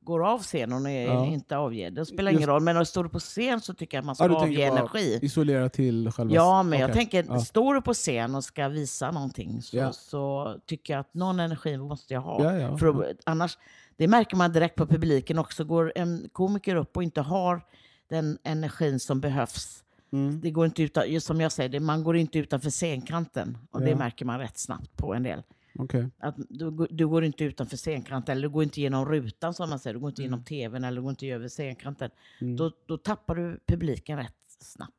går av scenen och är Ja. inte avger, det spelar Just- ingen roll. Men om du står på scen så tycker jag att man ska Ja, du avge energi. Isolera till själva... Ja, men jag Okej. tänker, Ja. står du på scen och ska visa någonting så, Ja. så tycker jag att någon energi måste jag ha. Ja, ja. För att, annars, det märker man direkt på publiken också. Går en komiker upp och inte har den energin som behövs, Mm. det går inte utan, just som jag säger, det, man går inte utanför scenkanten. Och det Ja. märker man rätt snabbt på en del. Okej. Att du, går- du går inte utanför scenkanten, eller du går inte genom rutan som man säger, du går inte Mm. genom tvn eller du går inte över scenkanten. Då, då tappar du publiken rätt snabbt.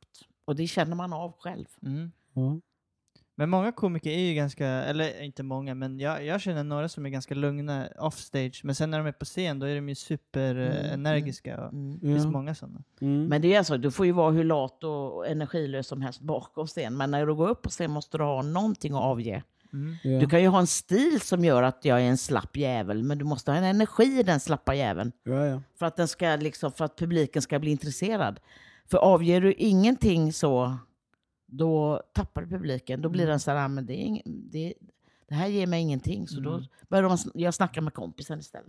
Och det känner man av själv. Mm. Men många komiker är ju ganska, eller inte många, men jag, jag känner några som är ganska lugna offstage. Men sen när de är på scen då är de ju superenergiska. och Mm. Det finns Ja. många sådana. Mm. Men det är så, du får ju vara hur lat och energilös som helst bakom scen. Men när du går upp på scen måste du ha någonting att avge. Mm. Ja. Du kan ju ha en stil som gör att jag är en slapp jävel, men du måste ha en energi i den slappa jäveln. Ja, ja. För att, den ska, liksom, för att publiken ska bli intresserad. För avger du ingenting så, då tappar du publiken. Då blir den så här, "Ah, men det, är ing, det, det här ger mig ingenting. Så då börjar man, sn- jag snackar med kompisen istället.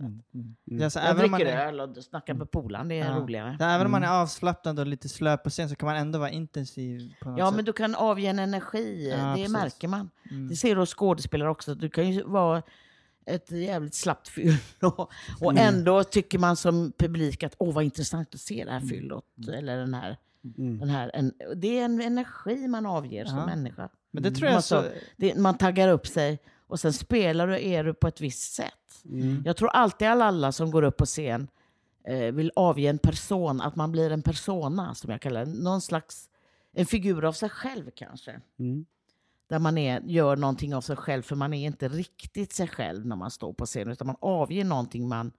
Det är alltså, Jag även, om man dricker är, öl och snackar med polaren, det är Ja. roligare. så även om man är avslappnad och lite slö på scen så kan man ändå vara intensiv på något Ja, sätt. men du kan avge en energi, Ja, det precis. märker man. Mm. Det ser du hos skådespelare också. Du kan ju vara ett jävligt slappt fyllo och Mm. ändå tycker man som publik att åh vad intressant att se det Mm. här fyllot. Eller den här, Mm. den här en, det är en energi man avger som Ja. människa. Men det tror jag Alltså, så... det, man taggar upp sig och sen spelar du, är du på ett visst sätt. Mm. Jag tror alltid alla, alla som går upp på scen eh, vill avge en person, att man blir en persona som jag kallar det. Någon slags, en figur av sig själv kanske. Mm. Där man är, gör någonting av sig själv, för man är inte riktigt sig själv när man står på scen, utan man avger någonting man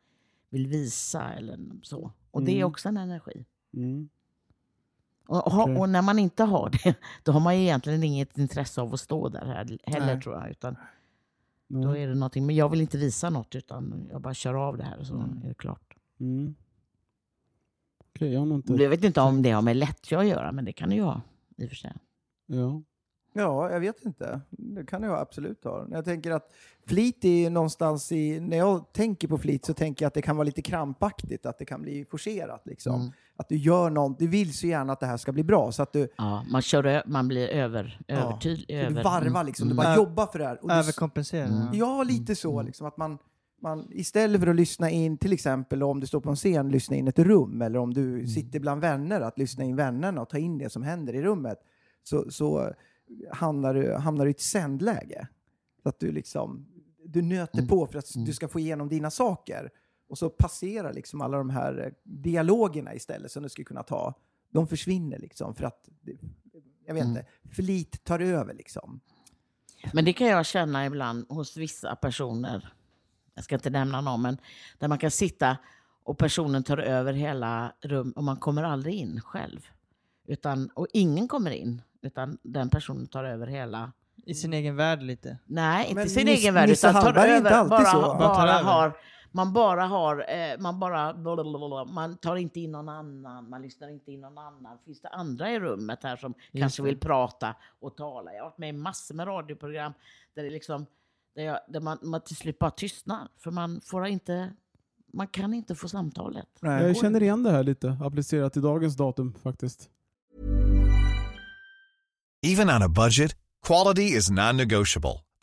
vill visa eller så. Och det är Mm. också en energi. Mm. Och, ha, Okej. och när man inte har det, då har man ju egentligen inget intresse av att stå där här heller Nej. tror jag. Utan Nej. då är det någonting, men jag vill inte visa något, utan jag bara kör av det här och så är det klart. Mm. Okej, jag inte... Jag vet inte om det har med lättja att göra, men det kan det ju ha. I och för sig. Ja. Ja, jag vet inte. Det kan jag absolut ha. Jag tänker att flit är ju någonstans i... När jag tänker på flit så tänker jag att det kan vara lite krampaktigt, att det kan bli forcerat. Liksom. Mm. Att du gör något, du vill så gärna att det här ska bli bra. Så att du, Ja, man, kör, man blir över, Ja, övertydlig. så du över, varvar liksom, du Mm. bara Ö- jobbar för det här. Och du, Överkompensera. Mm. ja. lite så. Liksom, att man, man, istället för att lyssna in, till exempel om du står på en scen, lyssna in ett rum, eller om du sitter bland vänner, att lyssna in vännerna och ta in det som händer i rummet, så, så hamnar, du, hamnar du i ett sändläge. Så att du liksom, du nöter Mm. på för att du ska få igenom dina saker. Och så passerar liksom alla de här eh, dialogerna istället som du skulle kunna ta. De försvinner liksom för att, jag vet Mm. inte, flit tar över liksom. Men det kan jag känna ibland hos vissa personer. Jag ska inte nämna någon, men där man kan sitta och personen tar över hela rum och man kommer aldrig in själv. Utan, och ingen kommer in, utan den personen tar över hela... I sin egen värld lite. Nej, inte Men sin egen värld, utan tar över. Bara, så. bara, Bara tar över. har, man bara har... Eh, man bara... blablabla, Man tar inte in någon annan, man lyssnar inte in någon annan. Finns det andra i rummet här som kanske det. vill prata och tala? Jag har varit med i massor med radioprogram där det liksom... Där, jag, där man, man till slut bara tystnar. För man får inte... Man kan inte få samtalet. Nej. Jag känner igen det här lite, applicerat till dagens datum faktiskt. Even on a budget, quality is non-negotiable.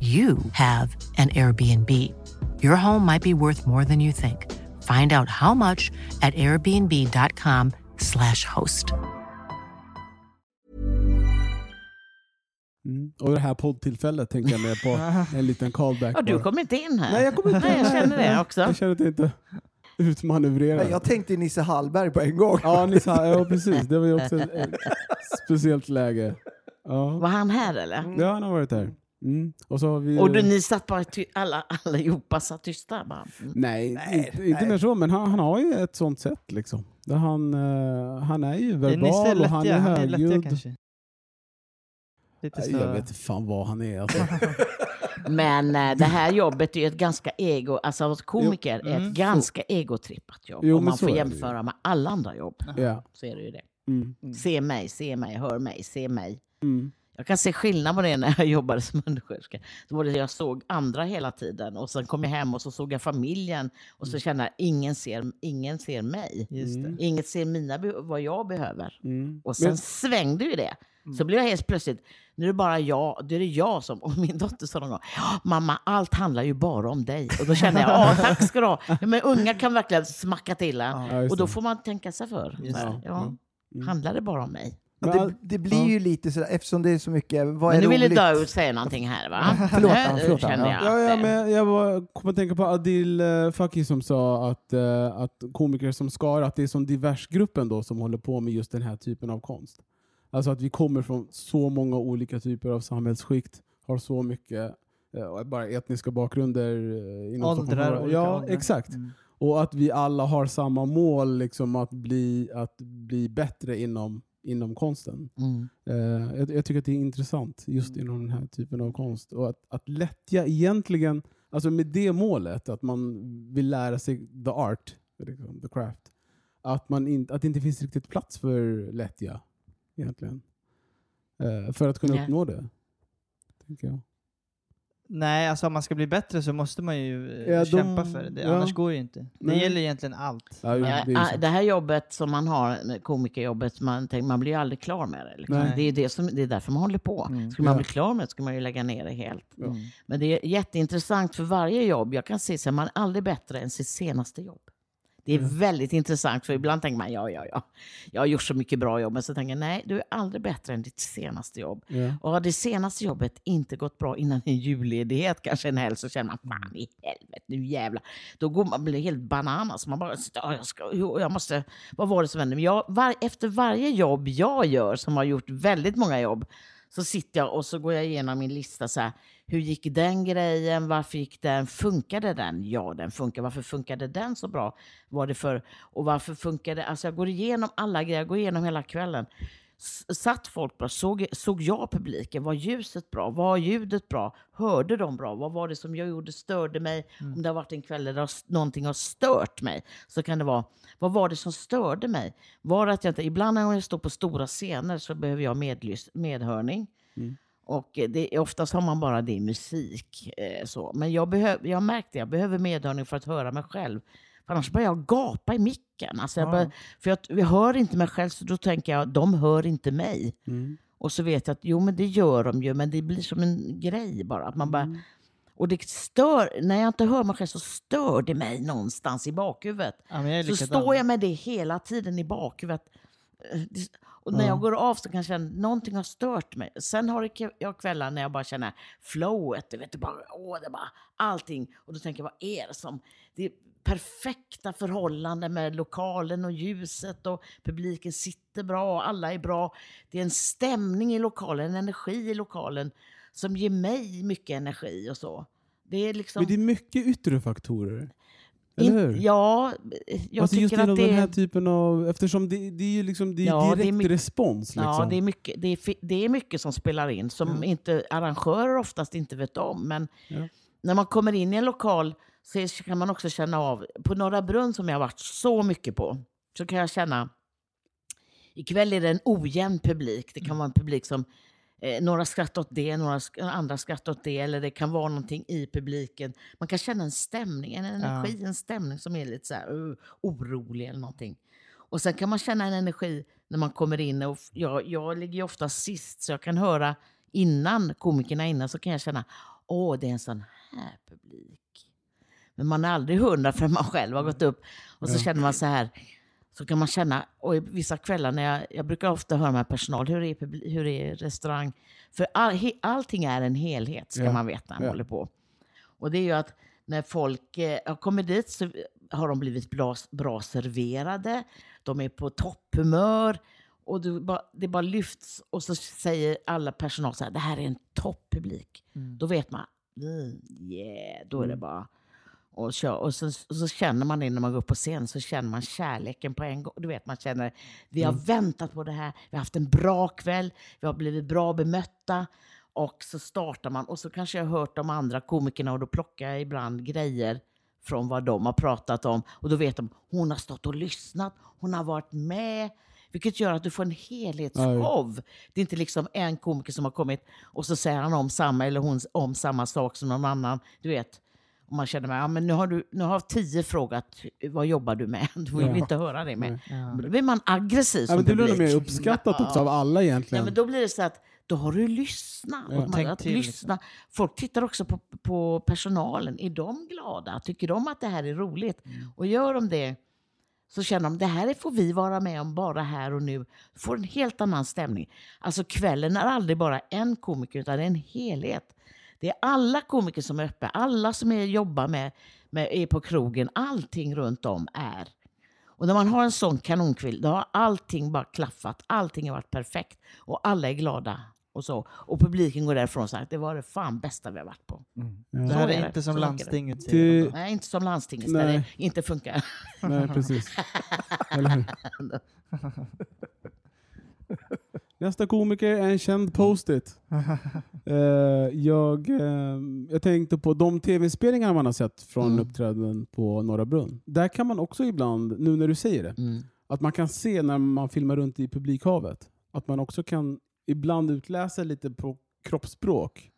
you have an Airbnb. Your home might be worth more than you think. Find out how much at airbnb.com/slash host. Mm. Och det här poddtillfället tänker jag med på en liten callback. Ja, du kom inte in här. Nej, jag kommer inte Nej, jag känner det också. Jag känner jag inte utmanövrerad. Jag tänkte Nisse Hallberg på en gång. Ja, ni sa, ja, precis. Det var ju också ett, ett speciellt läge. Ja. Var han här eller? ja, han har varit här. Mm. Och, så har vi, Och du, ni satt bara ty- alla, allihopa satt tysta bara. Mm. Nej, Nej, inte, inte nej. mer så, men han, han har ju ett sånt sätt liksom. Där han, eh, han är ju Det är verbal och han är han är högljudd. Lite så. Jag vet inte fan vad han är. Alltså. Men eh, det här jobbet är ju ett ganska ego, alltså att komiker är Mm. ett ganska egotrippat jobb. Jo, om man så får är jämföra med alla andra jobb. ja. Så är det ju det. Mm. Se mig, se mig, hör mig, se mig. Mm. Jag kan se skillnad på det när jag jobbade som undersköterska. Då var det jag såg andra hela tiden och sen kom jag hem och så såg jag familjen och Mm. så kände jag ingen ser, ingen ser mig. Det. Inget ser mina, vad jag behöver. Mm. Och sen Men- svängde ju det. Så blev jag helt plötsligt, nu är det bara jag, det är det jag som, och min dotter sa någon gång, "Ja, mamma allt handlar ju bara om dig. Och då kände jag, ja tack ska du ha. Ja, men unga kan verkligen smacka till en. Ja, och då får man tänka sig för. Ja, Mm. handlar det bara om mig? Men det, det blir ju lite sådär, eftersom det är så mycket, vad Men är nu ville roligt? Daoud säga någonting här va? Förlåt, Nu, ja, förlåt, ja. jag Ja, ja, att, eh, men jag var, kom att tänka på Adil uh, Fakir som sa att, eh, att komiker som Skara, att det är som diversgruppen då som håller på med just den här typen av konst. Alltså att vi kommer från så många olika typer av samhällsskikt, har så mycket eh, bara etniska bakgrunder. eh, inom Åldrar, olika Ja, åldrar. exakt. Mm. Och att vi alla har samma mål, liksom att bli, att bli bättre inom, inom konsten. mm. Eh, jag, jag tycker att det är intressant just inom den här typen av konst. Och att, att lättja egentligen, alltså med det målet, att man vill lära sig the art, liksom, the craft, att, man in, att det inte finns riktigt plats för lättja egentligen. Eh, för att kunna Nej. uppnå det. Tänker jag. Nej, alltså om man ska bli bättre så måste man ju eh, Ja, de- kämpa för det. ja. Annars går det ju inte. Det Nej. gäller egentligen allt. Ja, det så. det här jobbet som man har, komikerjobbet, man, tänker, man blir ju aldrig klar med det. Liksom. Det, är det, som, det är därför man håller på. Mm. Skulle man Ja. bli klar med det skulle man ju lägga ner det helt. Ja. Men det är jätteintressant för varje jobb. Jag kan se att man är aldrig bättre än sitt senaste jobb. Det är väldigt intressant, för ibland tänker man ja, ja, ja, jag har gjort så mycket bra jobb, men så tänker jag nej, du är aldrig bättre än ditt senaste jobb. Ja. Och har det senaste jobbet inte gått bra innan en julledighet, kanske en helg, så känner man fan i helvete, nu jävlar. Då går man blir helt bananas. Man bara, "Ja, jag, ska, jag måste, vad var det som hände? Men jag, var, efter varje jobb jag gör, som har gjort väldigt många jobb, så sitter jag och så går jag igenom min lista. Så här, hur gick den grejen? Varför gick den? Funkade den? Ja, den funkar. Varför funkade den så bra? Var det för, och varför funkade... Alltså jag går igenom alla grejer. Jag går igenom hela kvällen. Satt folk bra? Såg, såg jag publiken? Var ljuset bra? Var ljudet bra? Hörde de bra? Vad var det som jag gjorde störde mig? Om det har varit en kväll där någonting har stört mig så kan det vara, vad var det som störde mig? Var att jag inte, ibland när jag står på stora scener så behöver jag medlys, medhörning. Och eh, det, oftast har man bara det i musik. Eh, så. Men jag, behöv, jag märkte jag behöver medhörning för att höra mig själv. För annars börjar jag gapa i micken. Alltså jag börjar, för jag, jag hör inte mig själv, så då tänker jag de hör inte mig. Och så vet jag att jo, men det gör de ju, men det blir som en grej bara. Att man bara och det stör, när jag inte hör mig själv så stör det mig någonstans i bakhuvudet. Ja, så står jag med det hela tiden i bakhuvudet. Och när jag går av så kan jag känna någonting har stört mig. Sen har jag kvällar när jag bara känner flowet, du vet, det bara, åh, det bara allting. Och då tänker jag, vad är det som... Det är perfekta förhållanden med lokalen och ljuset och publiken sitter bra, alla är bra. Det är en stämning i lokalen, en energi i lokalen som ger mig mycket energi och så. Det är liksom... Men det är mycket yttre faktorer. Eller hur? In, ja, jag alltså tycker att det den här är... typen av... Eftersom det, det är ju liksom, det är Ja, det är direkt mycket- respons. Liksom. Ja, det är, mycket, det, är, det är mycket som spelar in som inte arrangörer oftast inte vet om. Men Ja. när man kommer in i en lokal så kan man också känna av... På Norra Brunn som jag har varit så mycket på så kan jag känna... Ikväll är det en ojämn publik. Det kan vara en publik som... Eh, några skrattar åt det, några sk- andra skrattar åt det. Eller det kan vara någonting i publiken. Man kan känna en stämning, en energi, en stämning som är lite så här, uh, orolig eller någonting. Och sen kan man känna en energi när man kommer in. Och jag, jag ligger ju ofta sist så jag kan höra innan, komikerna innan, så kan jag känna åh, det är en sån här publik. Men man är aldrig hundra förrän man själv har gått upp. Och så känner man så här, så kan man känna, och vissa kvällar när jag, jag brukar ofta höra med personal, hur är, hur är restaurang? För all, he, allting är en helhet, ska Ja. man veta när man Ja. håller på. Och det är ju att när folk eh, kommit dit så har de blivit bra, bra serverade, de är på topphumör och du bara, det bara lyfts och så säger alla personal så här, det här är en topppublik. Då vet man, mm, yeah, då är det bara och, kör, och, så, och så känner man det när man går upp på scen, så känner man kärleken på en gång. Du vet, man känner, vi har väntat på det här, vi har haft en bra kväll, vi har blivit bra bemötta. Och så startar man, och så kanske jag har hört de andra komikerna och då plockar jag ibland grejer från vad de har pratat om. Och då vet de, hon har stått och lyssnat, hon har varit med. Vilket gör att du får en helhetsshow. Det är inte liksom en komiker som har kommit och så säger han om samma eller hon om samma sak som någon annan. Du vet, och man känner, ja, men nu har, du, nu har tio frågat, vad jobbar du med? Du vill Ja. inte höra det med. Men Då blir man aggressiv Ja, som men det blir mer uppskattat också av alla egentligen. Ja, men då blir det så att då har du lyssnat. Ja. Man, att till, lyssna. Folk tittar också på, på personalen. Är de glada? Tycker de att det här är roligt? Och gör de det så känner de det här får vi vara med om bara här och nu. får en helt annan stämning. Alltså kvällen är aldrig bara en komiker utan en helhet. Det är alla komiker som är uppe, alla som är, jobbar med, med, är på krogen, allting runt om är. Och när man har en sån kanonkväll, då har allting bara klaffat, allting har varit perfekt och alla är glada. Och, så. och publiken går därifrån och säger att det var det fan bästa vi har varit på. Ja. Det Så här är är det. inte som landstinget säger. Det-. Nej, inte som landstinget Nej. där det inte funkar. Nej, precis. Eller hur? Nästa komiker är en känd post-it. Eh, jag, eh, jag tänkte på de tv-spelningar man har sett från Mm. uppträdanden på Norra Brunn. Där kan man också ibland, nu när du säger det, Mm. att man kan se när man filmar runt i publikhavet, att man också kan ibland utläsa lite på kroppsspråk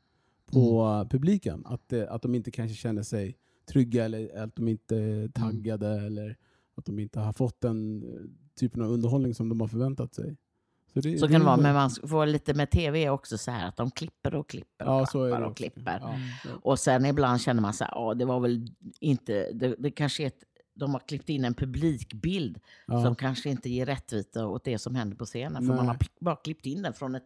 på Mm. publiken. Att, det, att de inte kanske känner sig trygga eller att de inte är taggade Mm. eller att de inte har fått den eh, typen av underhållning som de har förväntat sig. Det, Så det kan det vara, men man får lite med tv också så här att de klipper och klipper och Ja, så det och klipper. Ja. Och sen ibland känner man så här, ja det var väl inte, det, det kanske är ett, de har klippt in en publikbild Ja. som kanske inte ger rättvisa åt det som händer på scenen. För Nej. man har bara klippt in den från ett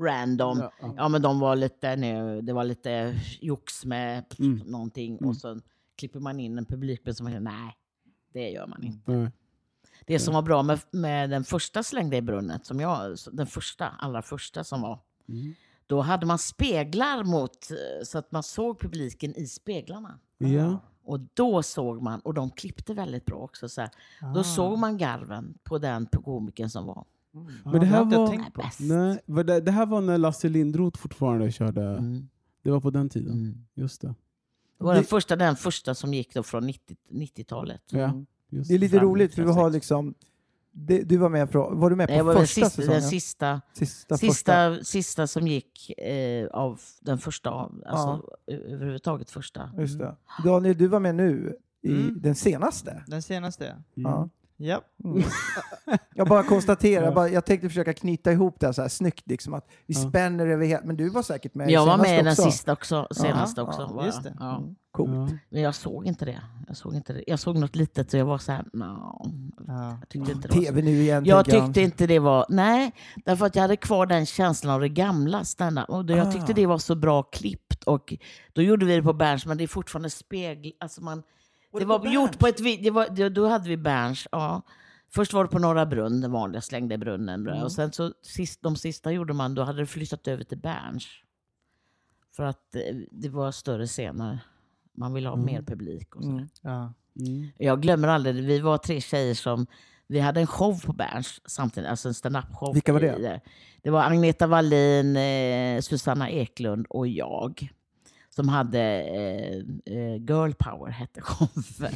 random, Ja, ja, ja. men de var lite, nu, det var lite jox med Mm. någonting Mm. och så klipper man in en publikbild som nej det gör man inte. Nej. Det som var bra med, med den första slängde i brunnet, som jag, den första, allra första som var, Mm. Då hade man speglar mot, så att man såg publiken i speglarna. Ja. Och då såg man, och de klippte väldigt bra också, så här, då Ah. såg man garven på den komikern som var. Men det här var... Nej, det, det här när Lasse Lindroth fortfarande körde. Mm. Det var på den tiden. Mm. Just det. Det var den första, den första som gick då från 90 90-talet. Ja, just Det är lite roligt för vi har 2006. liksom... Det, du var med från, var du med på Det var den första sista, den säsongen? sista, sista, första. sista, sista som gick eh, av den första, alltså ö- överhuvudtaget första. Just det. Daniel, du var med nu i Mm. den senaste. Den senaste. Mm. Ja. Ja. Mm. Jag bara konstaterar, Ja. jag, bara, jag tänkte försöka knyta ihop det så här snyggt, liksom, att vi Ja. spänner över hela... Men du var säkert med Jag var med i den också. sista också, senaste Ja, också. ja, just jag. det. Ja. Coolt. Ja. Men jag såg inte det. Jag såg, inte det. jag såg något litet och jag var så här, no. Ja. jag tyckte inte det var så. TV nu igen, Jag tyckte inte det var... Nej, därför att jag hade kvar den känslan av det gamla och Jag tyckte Ah. det var så bra klippt. Och då gjorde vi det på Berns, men det är fortfarande spegel... Alltså man, det var på gjort på ett... Det var, det, då hade vi Berns, ja. Först var det på Norra Brunn, den vanliga, slängde i brunnen. Mm. Och sen så sist, de sista gjorde man, då hade det flyttat över till Berns. För att eh, det var större scener. Man ville ha mer publik och så. Mm. Ja. Mm. Jag glömmer aldrig, vi var tre tjejer som vi hade en show på Berns samtidigt, alltså en stand-up-show. Vilka var det? Det var Agneta Wallin, eh, Susanna Eklund och jag. Som hade eh, eh, Girl Power, hette showen.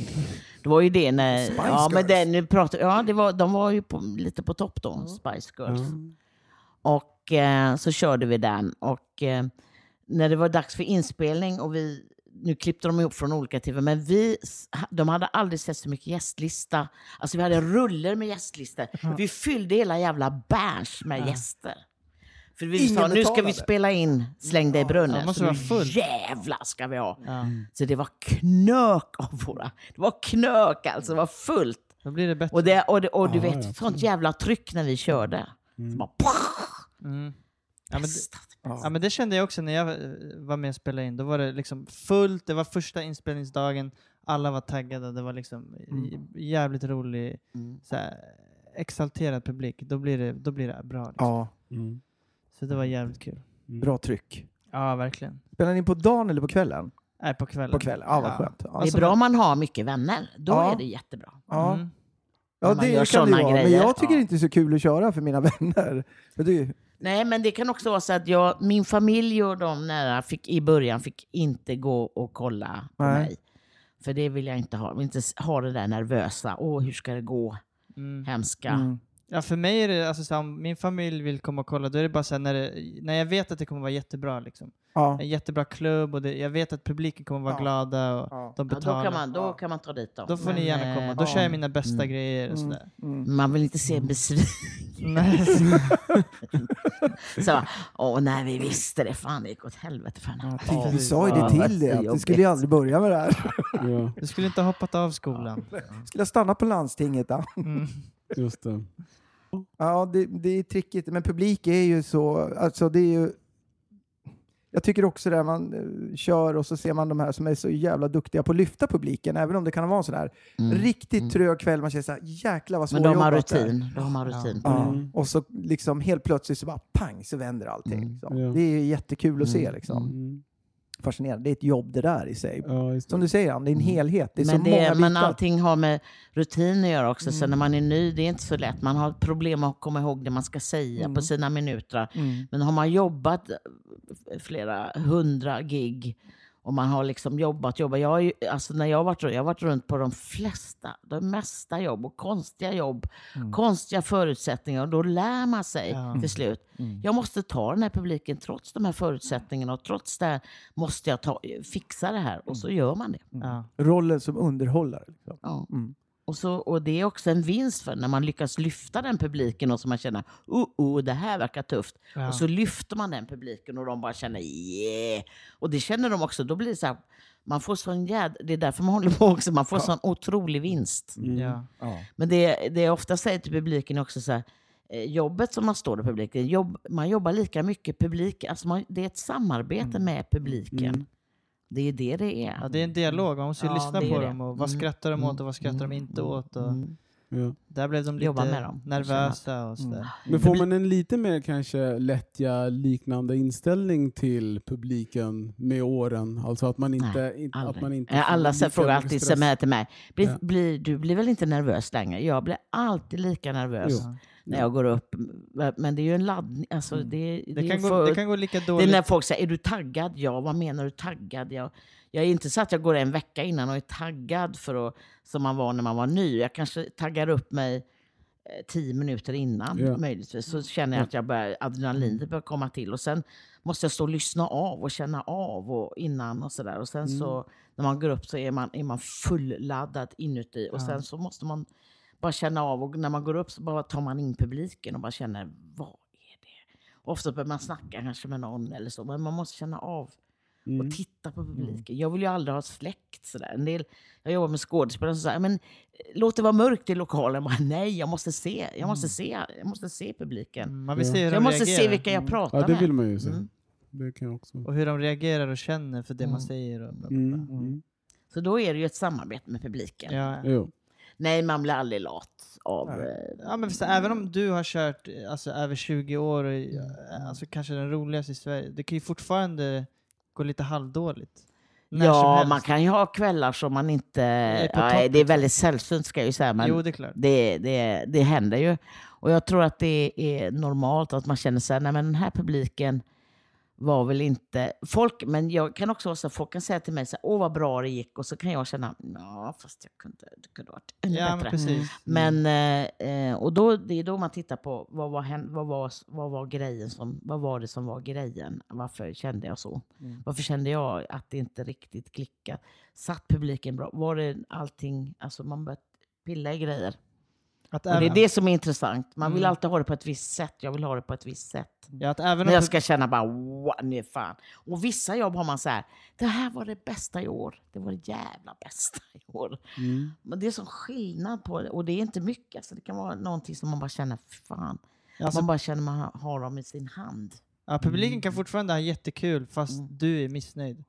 Det var ju det när... Spice ja, men Girls. den, nu pratar, ja, det var, de var ju på, lite på topp då, Spice Girls. Mm. Och eh, så körde vi den. Och eh, när det var dags för inspelning och vi nu klippte de ihop från olika tv, men vi, de hade aldrig sett så mycket gästlista. Alltså vi hade ruller med gästlistor. Vi fyllde hela jävla Berns med gäster. För vi Ingen sa, nu ska vi spela in Släng dig i brunnen. Ja, måste så vara nu fullt. jävlar ska vi ha. Ja. Så det var knök av våra... Det var knök alltså, det var fullt. Då blir det bättre. Och, det, och, det, och du Ja, vet, ja, sånt jävla tryck när vi körde. Så bara, Mm. Ja, men, det, ja, men det kände jag också när jag eh, var med och spelade in. Då var det liksom fullt, det var första inspelningsdagen, alla var taggade, det var liksom j- jävligt rolig, Mm. så här, exalterad publik. Då blir det, då blir det bra. Liksom. Ja, Mm. Så det var jävligt kul. bra tryck. Ja, verkligen. Spelar ni på dagen eller på kvällen? Nej, på kvällen. På kvällen, ja vad skönt. Ja, Det är bra om man har mycket vänner. Då Ja. är det jättebra. ja. Mm. ja det kan det vara. Men jag tycker Ja. inte det är så kul att köra för mina vänner. Men det, Nej, men det kan också vara så att jag, min familj och de nära fick, i början fick inte gå och kolla på Nej. mig. För det vill jag inte ha. Jag vill inte ha det där nervösa. Åh, hur ska det gå? Mm. Hemska. mm. Ja, för mig är det, alltså, så här, om min familj vill komma och kolla, då är det bara så här, när, det, när jag vet att det kommer vara jättebra. Liksom. ja. En jättebra klubb och det, jag vet att publiken kommer vara Ja. glada och Ja. de Ja, då, betalar. kan man, då kan man ta dit dem. Då får Men, ni gärna eh, komma. Då ja. kör jag mina bästa Mm. grejer och Mm. sådär. Mm. Man vill inte se en besviken. Nej. Så, åh nej, vi visste det. Fan, det gick åt helvete för henne. Ja, vi sa ju Ja, det till dig, att du jobbigt. skulle ju aldrig börja med det här. Ja, Du skulle inte ha hoppat av skolan. Skulle jag stanna på landstinget då? Mm. Just det. Ja, det, det är trickigt, men publik är ju så, alltså det är ju jag tycker också det, man eh, kör och så ser man de här som är så jävla duktiga på att lyfta publiken, även om det kan vara en sån här Mm. riktigt Mm. trög kväll, man känner såhär, jäklar vad Men de har svårjobbat det är." rutin. De har rutin. på Ja, det. Mm. och så liksom helt plötsligt så bara pang så vänder allting. Mm. Liksom. Ja. Det är ju jättekul att se Mm. liksom. Mm. Fascinerande. Det är ett jobb det där i sig. Ja. Som du säger, det är en helhet. Det är så men, många det, men bitar. allting har med rutin att göra också. Så Mm. när man är ny, det är inte så lätt. Man har problem att komma ihåg det man ska säga Mm. på sina minuter. Mm. Men har man jobbat flera hundra gig och man har liksom jobbat, jobbat. Jag har ju, alltså när jag har varit, runt- jag har varit runt på de flesta, de mesta jobb och konstiga jobb, konstiga förutsättningar och då lär man sig Ja. till slut. Mm. Jag måste ta den här publiken trots de här förutsättningarna och trots det här måste jag ta, fixa det här och så gör man det. Ja. Rollen som underhållare. Liksom. Ja. Mm. Och, så, och det är också en vinst för när man lyckas lyfta den publiken och så man känner oh, oh, det här verkar tufft. Ja. Och så lyfter man den publiken och de bara känner yeah. Och det känner de också. Då blir det så här, man får sån jäd... Det är därför man håller på också. Man får sån otrolig vinst. Mm. Ja. Ja. Men det, det jag ofta säger till publiken är också så här, eh, jobbet som man står i publiken, jobb, man jobbar lika mycket publik, alltså man, det är ett samarbete med publiken. Mm. Det är det det är. ja, det är en dialog. Man måste ju Ja, lyssna på det. dem. Och vad Mm. skrattar de åt och Mm. vad skrattar de inte åt? Och... Mm. Ja. Där blev de lite med dem. nervösa och sådär. Men får man en lite mer kanske lättja liknande inställning till publiken med åren? Alltså att man inte... Nej, inte att man inte får Alla frågar alltid stress. till mig. Blir, Ja. blir, du blir väl inte nervös längre? Jag blir alltid lika nervös Jo. När jag går upp. Men det är ju en laddning. Alltså, det, det, Mm. Det är kan, gå, för- det kan gå lika det är dåligt. när folk säger, är du taggad? Ja, vad menar du taggad? Jag, jag är inte så att jag går en vecka innan och är taggad för att, som man var när man var ny. Jag kanske taggar upp mig eh, tio minuter innan Ja. möjligtvis. Så känner jag att jag börjar, adrenalinet börjar komma till. Och sen måste jag stå och lyssna av och känna av och innan och sådär. Och sen så när man går upp så är man, är man fulladdad inuti. Och sen så måste man bara känna av. Och när man går upp så bara tar man in publiken och bara känner, vad är det? Och ofta börjar man snacka kanske med någon eller så. Men man måste känna av och titta på publiken. Jag vill ju aldrig ha släckt sådär. En del, jag jobbar med skådespelare som säger, men eh, låt det vara mörkt i lokalen. Bara, Nej, jag måste se. Jag måste se, jag måste se publiken. Mm, Man vill se hur de jag måste reagerar. se vilka jag pratar Ja, det med. vill man ju se. Mm. Det kan jag också. Och hur de reagerar och känner för det man Mm. säger. Och bla, bla, Mm. bla. Mm. Så då är det ju ett samarbete med publiken. Ja. Jo. Nej, man blir aldrig lat av... eh, Ja, men så, även om du har kört eh, alltså, över 20 år, och, eh, alltså, kanske den roligaste i Sverige, det kan ju fortfarande gå lite halvdåligt. När Ja, man kan ju ha kvällar som man inte... Är Ja, det är liksom. väldigt sällsynt ska jag ju säga. Men Jo, det är klart. det, det, det händer ju. Och jag tror att det är normalt att man känner sig, nej men den här publiken var väl inte... Folk, men jag kan också vara så folk kan säga till mig så åh vad bra det gick. Och så kan jag känna, ja fast jag kunde, det kunde varit ännu Ja, bättre. precis. Men, eh, eh, och då, det är då man tittar på vad var, vad var, vad var grejen som, vad var det som var grejen? Varför kände jag så? Mm. Varför kände jag att det inte riktigt klickade? Satt publiken bra? Var det allting, alltså man började pilla i grejer. Att Och det är även, det som är intressant. Man vill Mm. alltid ha det på ett visst sätt. Jag vill ha det på ett visst sätt. ja, att även om jag ska känna bara, wow, nu fan. Och vissa jobb har man så här, det här var det bästa i år. Det var det jävla bästa i år. Mm. Men det är sån skillnad på det. Och det är inte mycket. Alltså det kan vara någonting som man bara känner, fan. alltså, man bara känner man har- dem i sin hand. ja, publiken kan fortfarande ha jättekul fast Mm. du är missnöjd.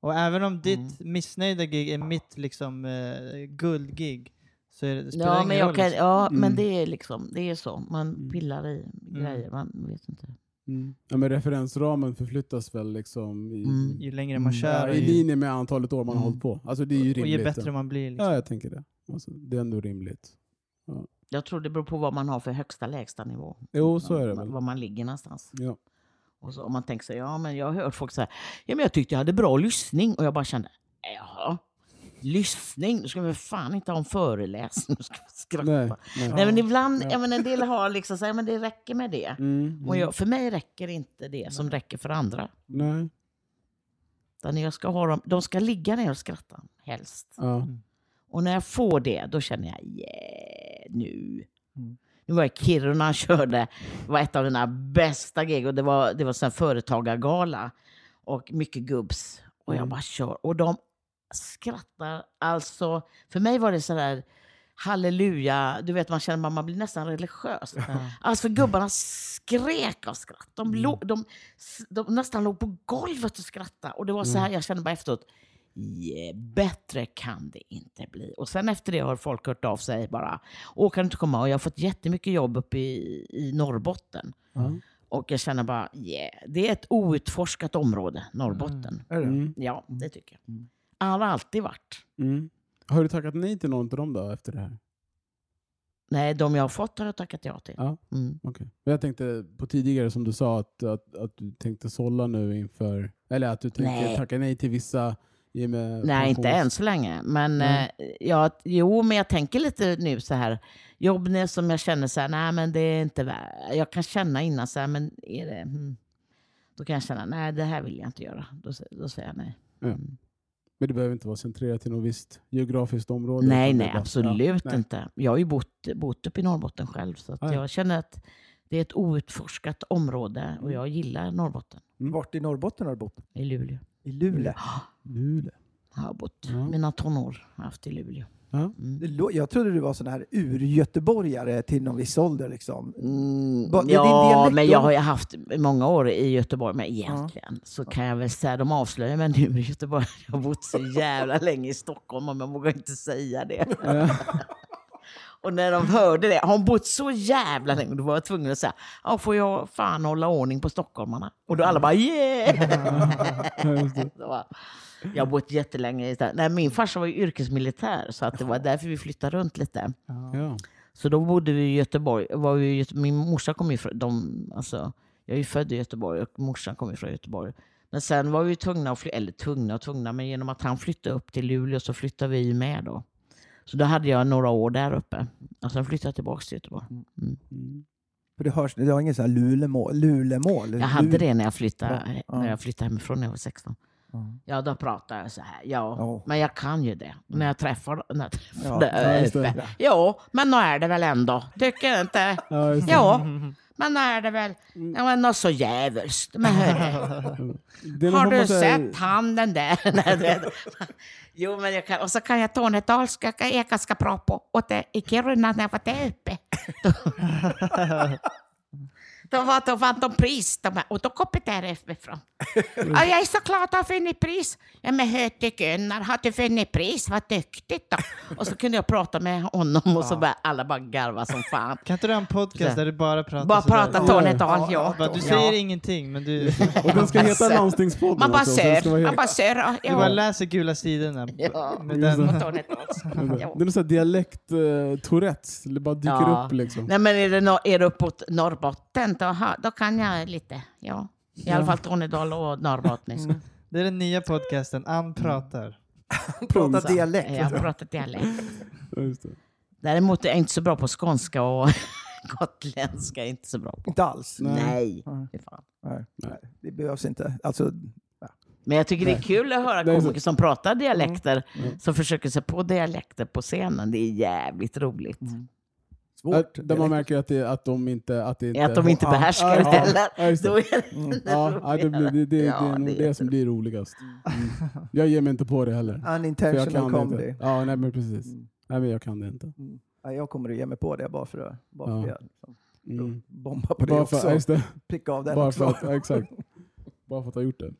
Och även om ditt missnöjda gig är mitt liksom uh, guldgig så är det, det spelar Ja, ingen men, jag roll. kan, liksom. ja Mm. men det är liksom, det är så. Man Mm. pillar i grejer, man vet inte. Mm. Ja, men referensramen förflyttas väl liksom i, Mm. Ju längre man ja, kör och i linje med antalet år man har Mm. hållit på. Alltså det är ju och rimligt. ju bättre man blir. Liksom. Ja, jag tänker det. Alltså, det är ändå rimligt. Jag tror det beror på vad man har för högsta lägsta nivå. Jo, så är det Var- väl. Var man ligger någonstans. Ja. Och så, om man tänker sig, ja men jag har hört folk säga, ja men jag tyckte jag hade bra lyssning. Och jag bara kände, jaha, lyssning? Du ska väl fan inte ha en föreläsning? Du ska skratta. Nej, Nej, nej. men ibland, ja. men en del har liksom så här, men det räcker med det. Mm, Och mm. jag, för mig räcker inte det som räcker för andra. Nej. Utan jag ska ha dem, de ska ligga ner och skratta, helst. Ja. Och när jag får det, då känner jag, yeah, nu. Mm. Nu var jag i Kiruna och körde, det var ett av mina bästa gig och det var, det var en företagargala. Och mycket gubbs. Och jag Mm. bara kör. Och de skrattar. Alltså, för mig var det sådär halleluja. Du vet, man känner att man blir nästan religiös. Alltså gubbarna skrek av skratt. De, Mm. låg, de, de nästan låg på golvet och skrattade. Och det var Mm. så här, jag kände bara efteråt, yeah, bättre kan det inte bli. Och sen efter det har folk hört av sig bara, åh kan du inte komma? Och jag har fått jättemycket jobb uppe i, i Norrbotten. Ja. Och jag känner bara, yeah, det är ett outforskat område, Norrbotten. Mm. Ja, det tycker jag. Har alltid varit. Mm. Har du tackat nej till någon av dem då efter det här? Nej, de jag har fått har jag tackat ja till. Ja. Mm. Men Jag tänkte på tidigare som du sa att, att, att du tänkte sålla nu inför, eller att du tänkte Nej. tacka nej till vissa i och med Nej, inte pensions- än så länge. Men, Nej. eh, ja, jo, men jag tänker lite nu så här. Jobb som jag känner så här, nej men det är inte värt. Jag kan känna innan så här, men är det... Hmm. Då kan jag känna, nej det här vill jag inte göra. Då, då säger jag nej. Mm. Men det behöver inte vara centrerat till något visst geografiskt område. Nej, nej, bara- absolut ja, nej. inte. Jag har ju bott, bott uppe i Norrbotten själv. Så att ja. jag känner att det är ett outforskat område Mm. och jag gillar Norrbotten. Vart i Norrbotten har du bott? I Luleå. I Luleå? Luleå. Jag har bott Ja. mina tonår har haft i Luleå. Ja. Mm. Jag trodde du var sån här ur-göteborgare till någon viss ålder. Liksom. Mm, ja, dialekt men jag har ju haft många år i Göteborg. Men egentligen så kan jag väl säga, de avslöjar mig nu i Göteborg. Jag har bott så jävla länge i Stockholm och jag vågar inte säga det. Och när de hörde det, har hon bott så jävla länge, då var jag tvungen att säga, ja, får jag fan hålla ordning på stockholmarna? Och då alla bara yeah! Jag har bott jättelänge i Nej, Min farsa var ju yrkesmilitär, så att det var därför vi flyttade runt lite. Ja. Så då bodde vi i Göteborg. Var vi i Göte- min morsa kom ju från... De, alltså, jag är ju född i Göteborg och morsan kom ju från Göteborg. Men sen var vi tvungna att flytta, eller tvungna och tvungna, men genom att han flyttade upp till Luleå så flyttade vi med då. Så då hade jag några år där uppe. Och sen flyttade jag tillbaka till Göteborg. Mm. För det hörs, du har inget sånt här lulemål? lulemål Jag hade det när jag flyttade, Ja. när jag flyttade hemifrån när jag var 16. Ja. Då pratade jag så här. Ja, Ja. men jag kan ju det. När jag träffar, när jag träffar Ja, det ja, men nu är det väl ändå. Tycker du inte? Ja. Ja, men är det väl ja, men något så. Men hörru, är någon har du sett han den där? Jo, men jag kan, och så kan jag tornedalska, jag är ganska bra på. Och det, i Kiruna när jag var där uppe. Då, då, var, då vann de pris, de, här- och då kom det där uppifrån. Ja, jag är så glad att ha vunnit pris. Ja, men hörde Gunnar, har du vunnit pris? Vad duktigt då. Och så kunde jag prata med honom och så bara, alla bara garva som fan. Kan inte du ha en podcast där du bara pratar Bara prata tornedal, ja. Bara, Du Ja. säger ingenting, men du, Och den ska heta Landstingspodden Man bara så sör, man bara sör. du bara Ja. läser gula sidorna. Ja. Med den. Ja. Det är någon sån här dialekt uh, Tourettes, det bara dyker Ja. upp liksom. Nej, men är det, no, är det uppåt Norrbotten, då, ha, då kan jag lite. Ja. I alla fall Tornedal och norrbottniska. Det är den nya podcasten, Ann pratar. Prata Så, dialekt. Jag pratar dialekt. Ja, just det. Däremot är jag inte så bra på skånska och gotländska. är inte så bra på. Inte alls. Nej. Nej. Nej, nej, det behövs inte. Alltså, Men jag tycker det är kul att höra komiker som pratar dialekter, som försöker sig på dialekter på scenen. Det är jävligt roligt. Svårt. Att, där man märker att, det, att de inte... Att, det inte Att de inte behärskar ja, det heller. ja, just det. Då är det Ja, ja, det, blir, det, det, Ja, det är nog det som blir roligast. Mm. Jag ger mig inte på det heller. Unintentional comedy. inte. Ja, nej men precis. Mm. Nej men jag kan det inte. Ja, jag kommer att ge mig på det bara för att, bara för Ja. att liksom, Mm. bomba på det Bara också. för, det. Pricka av den Bara också. för att, exakt. Bara för att ha gjort det.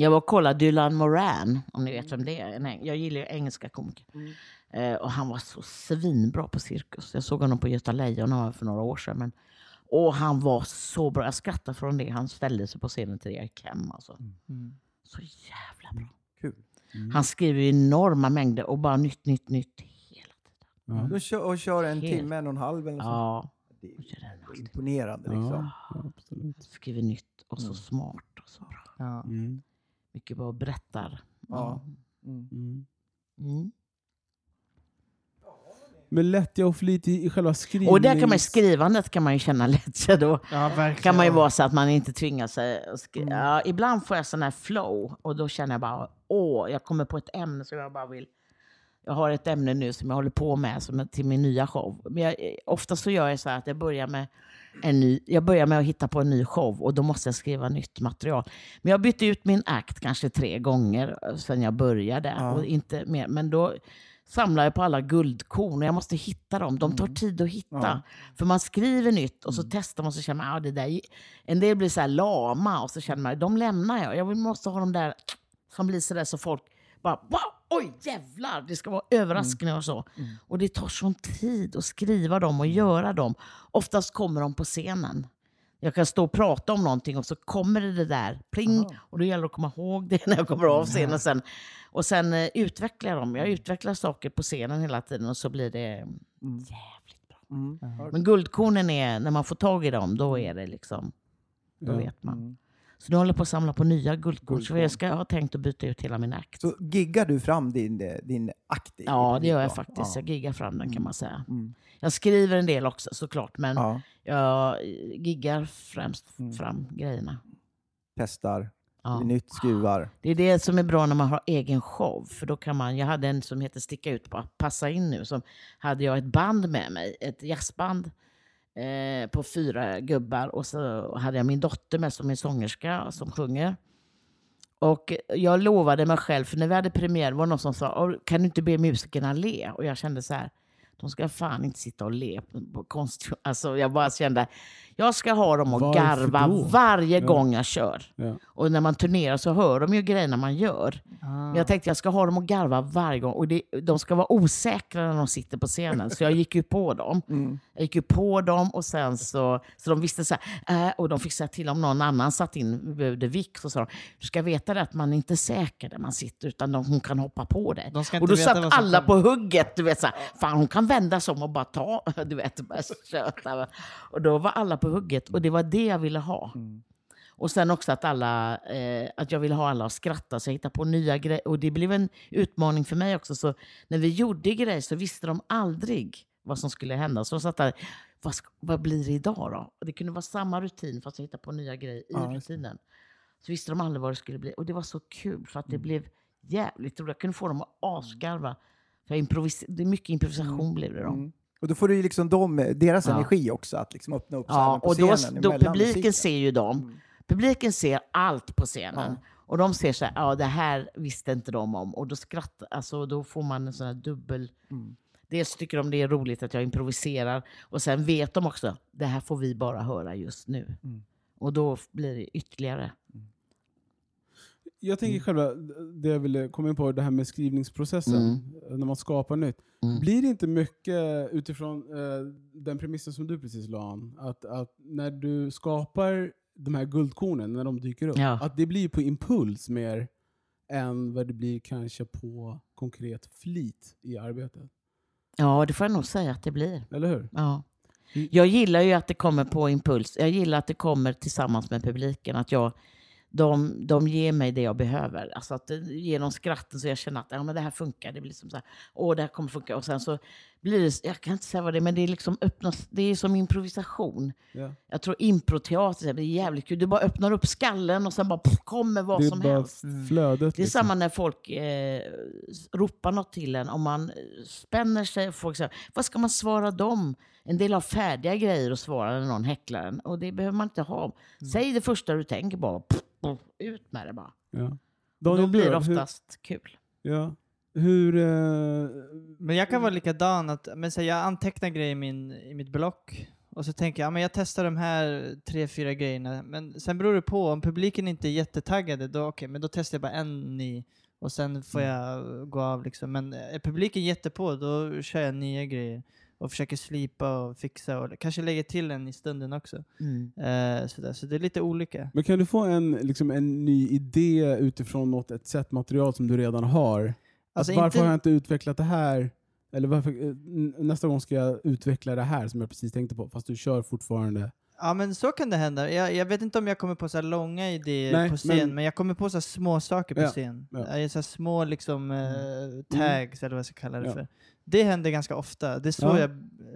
Jag var och kollade Dylan Moran, om ni vet vem det är. Jag gillar ju engelska komiker. Eh, och han var så svinbra på cirkus. Jag såg honom på Göta Lejon han var för några år sedan. Men, och han var så bra. Jag skrattade från det. Han ställde sig på scenen till gick hem. Alltså. Så jävla bra. Kul. Han skriver ju enorma mängder och bara nytt, nytt, nytt hela tiden. Ja. De kör, och kör en Helt. timme, en och en halv eller sånt. Ja, Det är och så imponerande liksom. Ja, absolut. skriver nytt och så smart och så bra. Ja. Mm. Mycket bara berättar. Ja. Mm. Mm. Men lättja och flit i, i själva skrivningen. Och där kan man skrivandet kan man ju känna lättja då. ja, verkligen. kan man ju vara så att man inte tvingar sig. Mm. Ja, ibland får jag sån här flow och då känner jag bara, åh, jag kommer på ett ämne som jag bara vill. Jag har ett ämne nu som jag håller på med som är till min nya show. Men jag, ofta så gör jag så här att jag börjar med en ny, jag börjar med att hitta på en ny show och då måste jag skriva nytt material. Men jag har bytt ut min akt kanske tre gånger eh, sedan jag började. Ja. Och inte mer. Men då samlar jag på alla guldkorn och jag måste hitta dem. De tar tid att hitta. Mm. Ja. För man skriver nytt och så testar man och så känner man, ah, det där, en del blir så här lama och så känner man, de lämnar jag. Jag måste ha de där som blir så där så folk bara, wow, oj jävlar, det ska vara överraskningar och så. Och det tar sån tid att skriva dem och göra dem. Oftast kommer de på scenen. Jag kan stå och prata om någonting och så kommer det, det där, pling, och då gäller det att komma ihåg det när jag kommer av scenen sen. Och sen eh, utvecklar jag dem. Jag utvecklar saker på scenen hela tiden och så blir det jävligt bra. Mm. Men guldkornen är, när man får tag i dem, då är det liksom, då Ja. vet man. Så nu håller jag på att samla på nya guldkorn. Så jag ska ha tänkt att byta ut hela min akt. Så giggar du fram din, eh, din akt? Ja, det gör jag faktiskt. Jag giggar fram den kan man säga. Mm. Jag skriver en del också såklart, men Ja. jag giggar främst Mm. fram grejerna. Testar, Ja. nytt, skruvar. Det är det som är bra när man har egen show. För då kan man, jag hade en som heter Sticka ut på Passa in nu. Som hade jag ett band med mig, ett jazzband eh, på fyra gubbar. Och så hade jag min dotter med som är sångerska som sjunger. Och jag lovade mig själv, för när vi hade premiär var det någon som sa, kan du inte be musikerna le? Och jag kände så här, de ska fan inte sitta och le på konst. Alltså jag bara kände, jag ska ha dem att Varför garva då? varje Ja. gång jag kör. Ja. Och när man turnerar så hör de ju grejerna man gör. Men jag tänkte jag ska ha dem att garva varje gång. Och det, de ska vara osäkra när de sitter på scenen. Så jag gick ju på dem. Jag gick ju på dem och sen så, så de visste så här, äh, och de fick säga till om någon annan satt in, behövde vikt. Och så sa de, du ska veta det att man är inte säker där man sitter utan de, hon kan hoppa på dig. Och då satt alla på hugget. Du vet, så här, fan hon kan vända sig om och bara ta. Du vet, bara köta. Och då var alla på hugget och det var det jag ville ha. Och sen också att, alla, eh, att jag ville ha alla att skratta, så jag hittade på nya grejer. Och det blev en utmaning för mig också. Så när vi gjorde grejer så visste de aldrig vad som skulle hända. Så de satt där, vad, vad blir det idag då? Och det kunde vara samma rutin fast jag hittade på nya grejer i Ja, rutinen. Så visste de aldrig vad det skulle bli. Och det var så kul för att Mm. det blev jävligt roligt. Jag kunde få dem att asgarva. Det är mycket improvisation blev det då. Mm. Och då får du ju liksom dem, deras Ja. energi också, att liksom öppna upp Ja, på och då, scenen då publiken musiken. ser ju dem. Publiken ser allt på scenen. Och de ser så här, ja det här visste inte de om. Och då skrattar, alltså då får man en sån här dubbel... Dels tycker de det är roligt att jag improviserar. Och sen vet de också, det här får vi bara höra just nu. Och då blir det ytterligare. Jag tänker själva, det jag ville komma in på, det här med skrivningsprocessen, när man skapar nytt. Blir det inte mycket utifrån eh, den premissen som du precis la an, att, att när du skapar de här guldkornen, när de dyker upp, Ja. att det blir på impuls mer än vad det blir kanske på konkret flit i arbetet? Ja, det får jag nog säga att det blir. Eller hur? Ja. Jag gillar ju att det kommer på impuls. Jag gillar att det kommer tillsammans med publiken. Att jag, de, de ger mig det jag behöver. Alltså att eh, genom skratten så jag känner att ja, men det här funkar. Det blir liksom så här, åh det här kommer funka. Och sen så blir det, jag kan inte säga vad det är, men det är liksom öppnas, det är som improvisation. Ja. Jag tror improteater det är jävligt kul. Du bara öppnar upp skallen och sen bara pff, kommer vad som helst. flödet. Det är liksom. samma när folk eh, ropar något till en. Om man eh, spänner sig och folk säger, vad ska man svara dem? En del har färdiga grejer att svara när någon häcklar en. Och det behöver man inte ha. Mm. Säg det första du tänker bara. Pff, pff, ut med det bara. Ja. Då blir det hur- oftast kul. Ja. Hur... Eh, Men jag kan vara likadan, att, men så här, jag antecknar grejer i, min, i mitt block och så tänker jag, ja, men jag testar de här tre, fyra grejerna. Men sen beror det på, om publiken inte är jättetaggade, då, okej, men då testar jag bara en ny och sen får jag gå av. Liksom. Men är publiken jättepå, då kör jag nya grejer och försöker slipa och fixa och kanske lägger till en i stunden också. Mm. Eh, sådär. Så det är lite olika. Men kan du få en, liksom en ny idé utifrån något, ett set material som du redan har? Alltså att varför inte- har jag inte utvecklat det här? Eller varför, eh, nästa gång ska jag utveckla det här som jag precis tänkte på, fast du kör fortfarande. Ja men så kan det hända. Jag, jag vet inte om jag kommer på så långa idéer Nej, på scen, men, men- jag kommer på så små saker på Ja, scen. ja. Så små liksom eh, tags eller vad jag ska kalla det Ja. för. Det händer ganska ofta. Det är så Ja. jag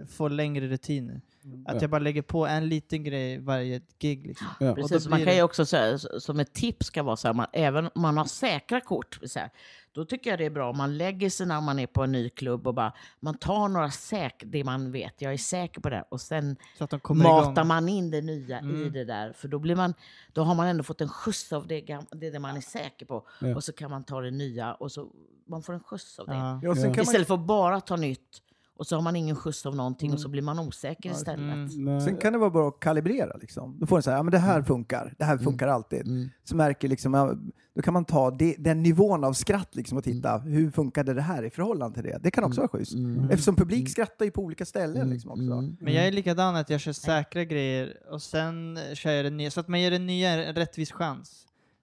får längre rutiner. Att Ja. jag bara lägger på en liten grej varje gig. Liksom. Ja. Precis, man kan ju också säga, som ett tips ska vara så här, man, även om man har säkra kort, så här, då tycker jag det är bra om man lägger sig när man är på en ny klubb och bara, man tar några säk, det man vet, jag är säker på det, och sen Så att de kommer matar igång. man in det nya i Mm. det där. För då, blir man, då har man ändå fått en skjuts av det, det, det man är säker på. Ja. Och så kan man ta det nya och så man får en skjuts av det. Ja. Kan man, Istället för att bara ta nytt och så har man ingen skjuts av någonting och så blir man osäker istället. Mm. Nej. sen kan det vara bra att kalibrera. Liksom. Då får den säga, ja men det här funkar, det här funkar alltid. Mm. Så märker liksom, ja, då kan man ta det, den nivån av skratt liksom och titta, hur funkade det här i förhållande till det? Det kan också vara schysst. Mm. Eftersom publik skrattar ju på olika ställen liksom också. Mm. Men jag är likadan att jag kör säkra grejer och sen kör jag det nya. Så att man ger det nya en rättvis chans.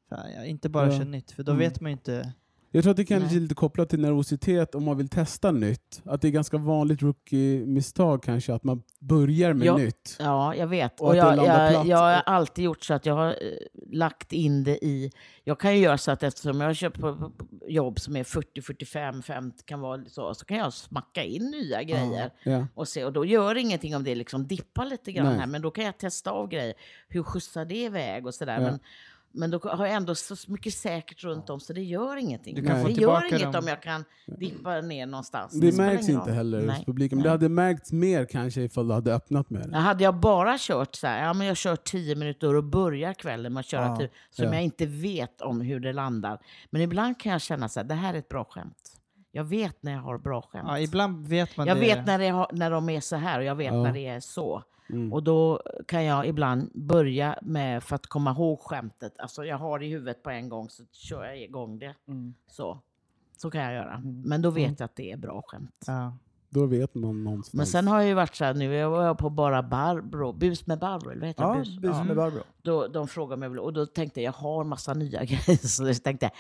Så här, jag inte bara Ja. kör nytt, för då Mm. vet man ju inte. Jag tror att det Nej. är lite kopplat till nervositet om man vill testa nytt. Att det är ganska vanligt rookie-misstag kanske, att man börjar med Ja. nytt. Ja, jag vet. Och Och, jag, jag, jag har alltid gjort så att jag har eh, lagt in det i... Jag kan ju göra så att eftersom jag har köpt på, på, på jobb som är 40, 45, 50 kan vara så, så kan jag smacka in nya grejer. Ja. Och, se, och då gör det ingenting om det liksom dippar lite grann Nej. här, men då kan jag testa av grejer. Hur skjutsar det iväg och sådär. Ja. Men, men då har jag ändå så mycket säkert runt om så det gör ingenting. Du kan få det gör inget dem. om jag kan dippa ner någonstans. Det spelar märks inte roll. heller hos publiken, men det hade märkts mer kanske ifall du hade öppnat med det. hade jag bara kört så här, ja men jag kör 10 minuter och börjar kvällen med att köra Ja. till, som Ja. jag inte vet om hur det landar. Men ibland kan jag känna så här, det här är ett bra skämt. Jag vet när jag har bra skämt. Ja, ibland vet man jag det. vet när, det har, när de är så här och jag vet Ja. när det är så. Mm. Och då kan jag ibland börja med, för att komma ihåg skämtet, alltså jag har det i huvudet på en gång så kör jag igång det. Mm. Så. Så kan jag göra. Men då vet jag att det är bra skämt. Ja. Då vet man någonstans. Men sen har jag ju varit så här, nu är jag på bara Barbro, Bus med Barbro, eller vad heter Ja, det? bus med Barbro. Då, de frågade mig, och då tänkte jag, jag har massa nya grejer, så jag tänkte jag,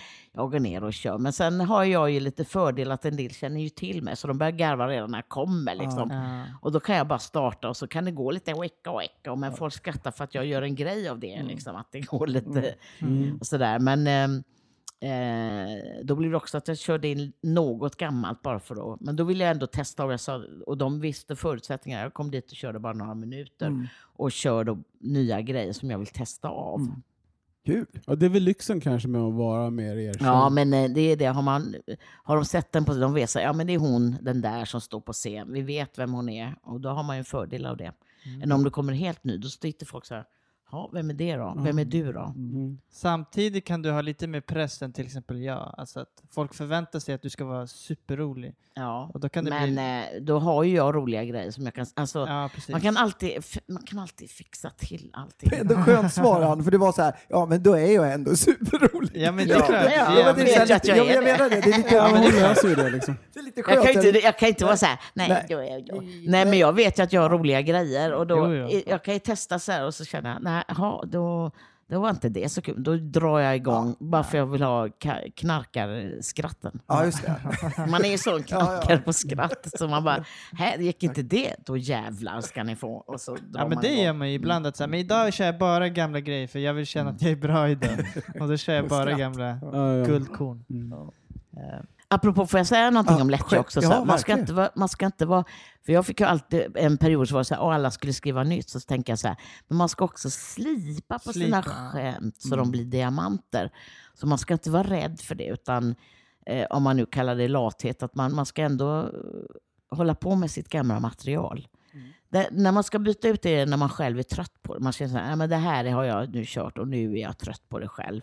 jag går ner och kör. Men sen har jag ju lite fördel att en del känner ju till mig, så de börjar garva redan när jag kommer. Liksom. Ja. Och då kan jag bara starta och så kan det gå lite wecka och wecka, men folk skrattar för att jag gör en grej av det, liksom, att det går lite Mm. och sådär. Men ehm, eh, då blir det också att jag körde in något gammalt bara för att... Men då ville jag ändå testa och, jag sa, och de visste förutsättningarna. Jag kom dit och körde bara några minuter Mm. och kör då nya grejer som jag vill testa av. Mm. Kul. Ja, det är väl lyxen kanske med att vara mer erkänd. Ja, men eh, det är det. Har, man, har de sett den på de vet så ja men det är hon, den där som står på scen. Vi vet vem hon är och då har man ju en fördel av det. Än om du kommer helt ny, då sitter folk så här, ja, vem är det då? Vem är du då? Mm. Samtidigt kan du ha lite mer press än till exempel jag. Alltså att folk förväntar sig att du ska vara superrolig. Ja, Och då kan det men bli... eh, då har ju jag roliga grejer som jag kan... Alltså, Ja, man, kan alltid, man kan alltid fixa till allting. Det är ändå skönt svar han, för det var så här, ja men då är jag ändå superrolig. Ja, men det Ja, är klart. ja, Ja, jag det är vet att jag är ja, men jag det. menar det. Det är lite, Ja, ja, men hon löser ju det liksom. det är lite Jag skönt. kan, inte, jag kan inte vara så här, nej, Nej. jag, jag, jag. nej men jag vet ju att jag har roliga grejer och då, Jo, jo. jag kan ju testa så här och så känner jag, nej, aha, då, då var inte det så kul. Då drar jag igång bara för jag vill ha ka- knarkarskratten. Ja, just det. Man är ju sån knarkare på skratt så man bara, här gick inte det, då jävlar ska ni få. Och så Ja men det igång. gör man ju ibland. Att, så här, men idag kör jag bara gamla grejer för jag vill känna att jag är bra idag. Och då kör jag bara gamla Ja, ja. guldkorn. Mm. Apropå, får jag säga någonting Ja, om lättja också? Så man, ska inte vara, man ska inte vara... För jag fick ju alltid en period så var det så här, "Åh, alla skulle skriva nytt. Så tänker jag så här, men man ska också slipa på sina Slipa. skämt så Mm. de blir diamanter. Så man ska inte vara rädd för det, utan eh, om man nu kallar det lathet, att man, man ska ändå eh, hålla på med sitt gamla material. Mm. Det, när man ska byta ut det är när man själv är trött på det. Man känner så här, "Nej, men det här har jag nu kört och nu är jag trött på det själv.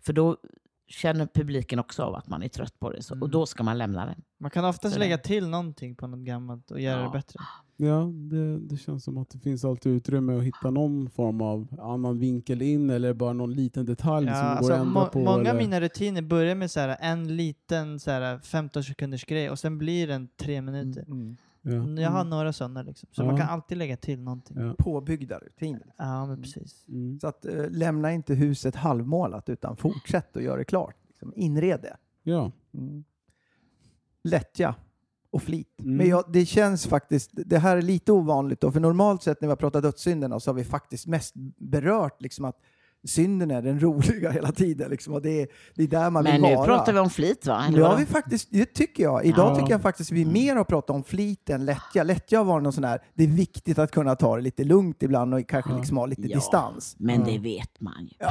För då känner publiken också av att man är trött på det. Så, Mm. Och då ska man lämna det. Man kan oftast Så lägga det- till någonting på något gammalt och göra Ja. det bättre. Ja, det, det känns som att det finns alltid utrymme att hitta någon form av annan vinkel in eller bara någon liten detalj Ja, som går alltså, att ändra må- på. många av mina rutiner börjar med så här, en liten så här, 15 sekunders grej och sen blir den tre minuter. Mm. Ja. Jag har några sådana liksom. Så Ja. man kan alltid lägga till någonting. Ja, Ja. Påbyggda rutiner. men precis. Mm. Så att eh, lämna inte huset halvmålat utan fortsätt att göra det klart. Liksom, inred det. ja. Mm. Lättja och flit. Mm. Men jag, det känns faktiskt, det här är lite ovanligt då, för normalt sett när vi har pratat dödssynderna så har vi faktiskt mest berört liksom att synden är den roliga hela tiden. Liksom, och det, är, det är där man Men vill nu vara. pratar vi om flit va? Eller Nu har vi faktiskt, det tycker jag. Idag Ja. tycker jag faktiskt vi mer har pratat om flit än lättja. Lättja varit någon sån här, det är viktigt att kunna ta det lite lugnt ibland och kanske Ja. liksom ha lite Ja. distans. Men det vet man ju.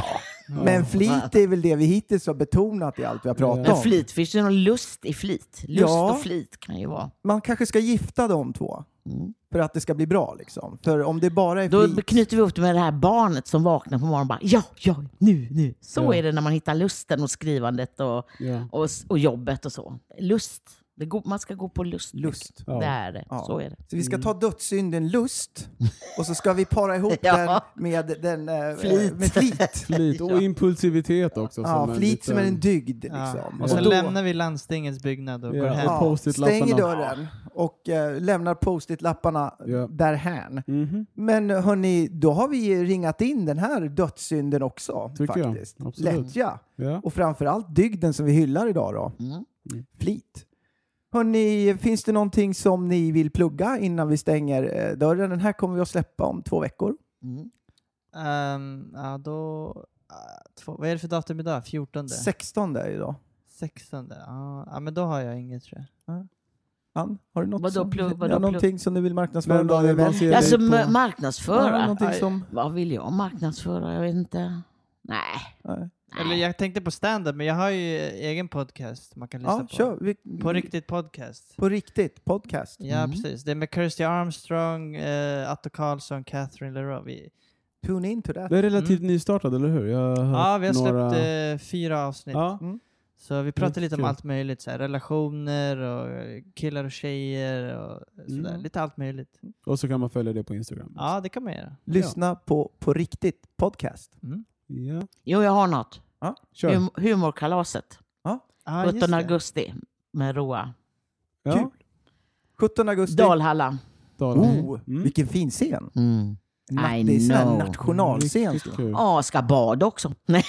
Men flit är väl det vi hittills har betonat i allt vi har pratat Men om. flit, finns det någon lust i flit? Lust Ja. och flit kan ju vara. Man kanske ska gifta de två Mm. För att det ska bli bra. Liksom. För om det bara är Då flit... knyter vi ihop det med det här barnet som vaknar på morgonen och bara ja, ja, nu, nu. Så Ja. är det när man hittar lusten och skrivandet och, Ja. och, och jobbet och så. Lust. Det går, man ska gå på lust. Lust. Ja. Det är det. Ja. Så är det. Så vi ska ta dödssynden lust och så ska vi para ihop Ja. den med, den, eh, Flit. med flit. Flit och impulsivitet också. Ja, en flit som är liten- en dygd. Ja. Liksom. Och så Och då- lämnar vi landstingets byggnad och Ja, går hem. Ja, stänger dörren och eh, lämnar post-it-lapparna Ja. därhän. Mhm. Men hörni, då har vi ringat in den här dödssynden också. Tycker jag. faktiskt. Absolut. Lättja. Ja. Och framförallt dygden som vi hyllar idag då. Mm. Flit. Hörni, finns det någonting som ni vill plugga innan vi stänger eh, dörren? Den här kommer vi att släppa om två veckor. Mm. Ehm, ja, då... ah, två, vad är det för datum idag? 14? 16 där idag. 16? Ja, men då har jag inget tror jag. Ann, har du något Vadå som, plugg- vadå ja, plugg? någonting som du vill marknadsföra? Vad Alltså marknadsföra? Ja, som- Vad vill jag marknadsföra? Jag vet inte. Nej. Nej. Eller jag tänkte på stand-up, men jag har ju egen podcast man kan lyssna Ja, på. kör. Vi, På riktigt podcast. På riktigt, podcast. Ja, Mm. precis. Det är med Kirsty Armstrong, uh, Atto Karlsson, Catherine Leroux. Vi, Tune in to that. Det är relativt nystartad, eller hur? Jag har ja, vi har släppt några... eh, fyra avsnitt. Ja. Mm. Så vi pratar lite om kul. allt möjligt, så här, relationer och eh, killar och tjejer och sådär. Mm. Lite allt möjligt. Och så kan man följa det på Instagram. Ja, det kan man göra. Lyssna på På riktigt podcast. Mm. Ja. Jo, jag har något. Kör. Hum humorkalaset. Ah, just 17 det. augusti med Roa. Ja. Kul. 17 augusti. Dalhalla. Dalarna. Oh, Mm. vilken fin scen. Mm. Det är know. nationalscen. Ja, ska bada också. Nej,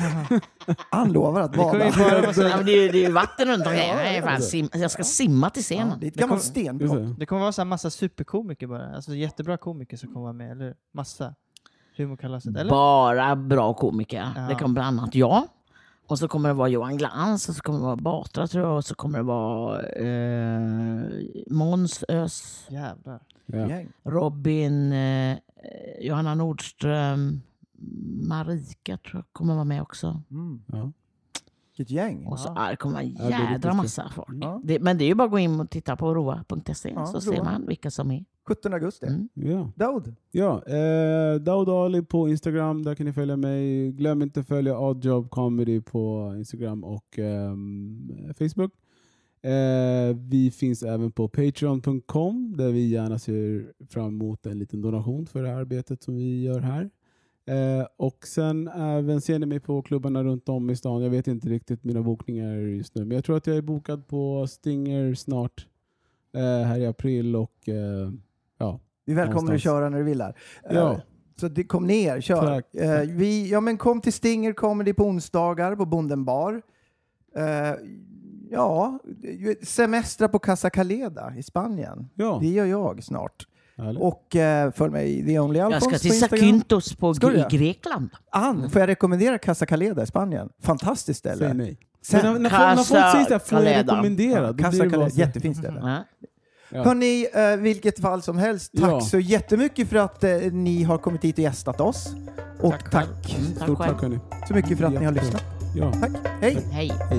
Han lovar att bada. ja, det, är, ju- det är vatten runt omkring. Ja, sim, jag ska simma till Ja, scenen. det är ett Det gammalt stenbrott. Det kommer vara så massa superkomiker bara. Alltså jättebra komiker som kommer vara med, eller? Massa. Humorkalaset, eller? Bara bra komiker. Ja. Det kommer bland annat jag. Och så kommer det vara Johan Glans, och så kommer det vara Batra tror jag, och så kommer det vara eh, Måns Ös, Jävlar. Ja. Robin, eh, Johanna Nordström, Marika tror jag kommer vara med också. Mm. Ja. Vilket gäng. Och så Ja. kommer en jädra massa folk. Ja. Det, men det är ju bara att gå in och titta på roa.se Ja, så Roa. ser man vilka som är. 17 augusti. Mm. Ja. Daud. Ja, eh, Daud Ali på Instagram, där kan ni följa mig. Glöm inte att följa Oddjob Comedy på Instagram och ehm, Facebook. Eh, vi finns även på Patreon.com där vi gärna ser fram emot en liten donation för det här arbetet som vi gör här. Eh, och sen även ser ni mig på klubbarna runt om i stan. Jag vet inte riktigt mina bokningar just nu, men jag tror att jag är bokad på Stinger snart eh, här i april och eh, ja. Vi välkomnar att köra när du vill. Ja. Eh, Så det, kom ner, kör. Tack. Eh, vi, ja, men kom till Stinger Comedy på onsdagar på Bonden bar. Eh, ja, semestra på Casa Caleda i Spanien. Ja. Det gör jag snart. Härligt. Och eh, följ mig i The Only Jag Alphonse ska till. Zakynthos på, i? Grekland. Ann, får jag rekommendera Casa Caleda i Spanien? Fantastiskt ställe. Säg nej. Sen- Men när, när, folk, när folk säger såhär, får jag rekommendera? Casa Caleda, så- jättefint ställe. Ja. Ja. Hörni, eh, vilket fall som helst, tack Ja. så jättemycket för att eh, ni har kommit hit och gästat oss. Och Tack tack, själv. Tack Stort tack hörni. så mycket för att ni har lyssnat. Ja. Tack, hej! Hej. Hej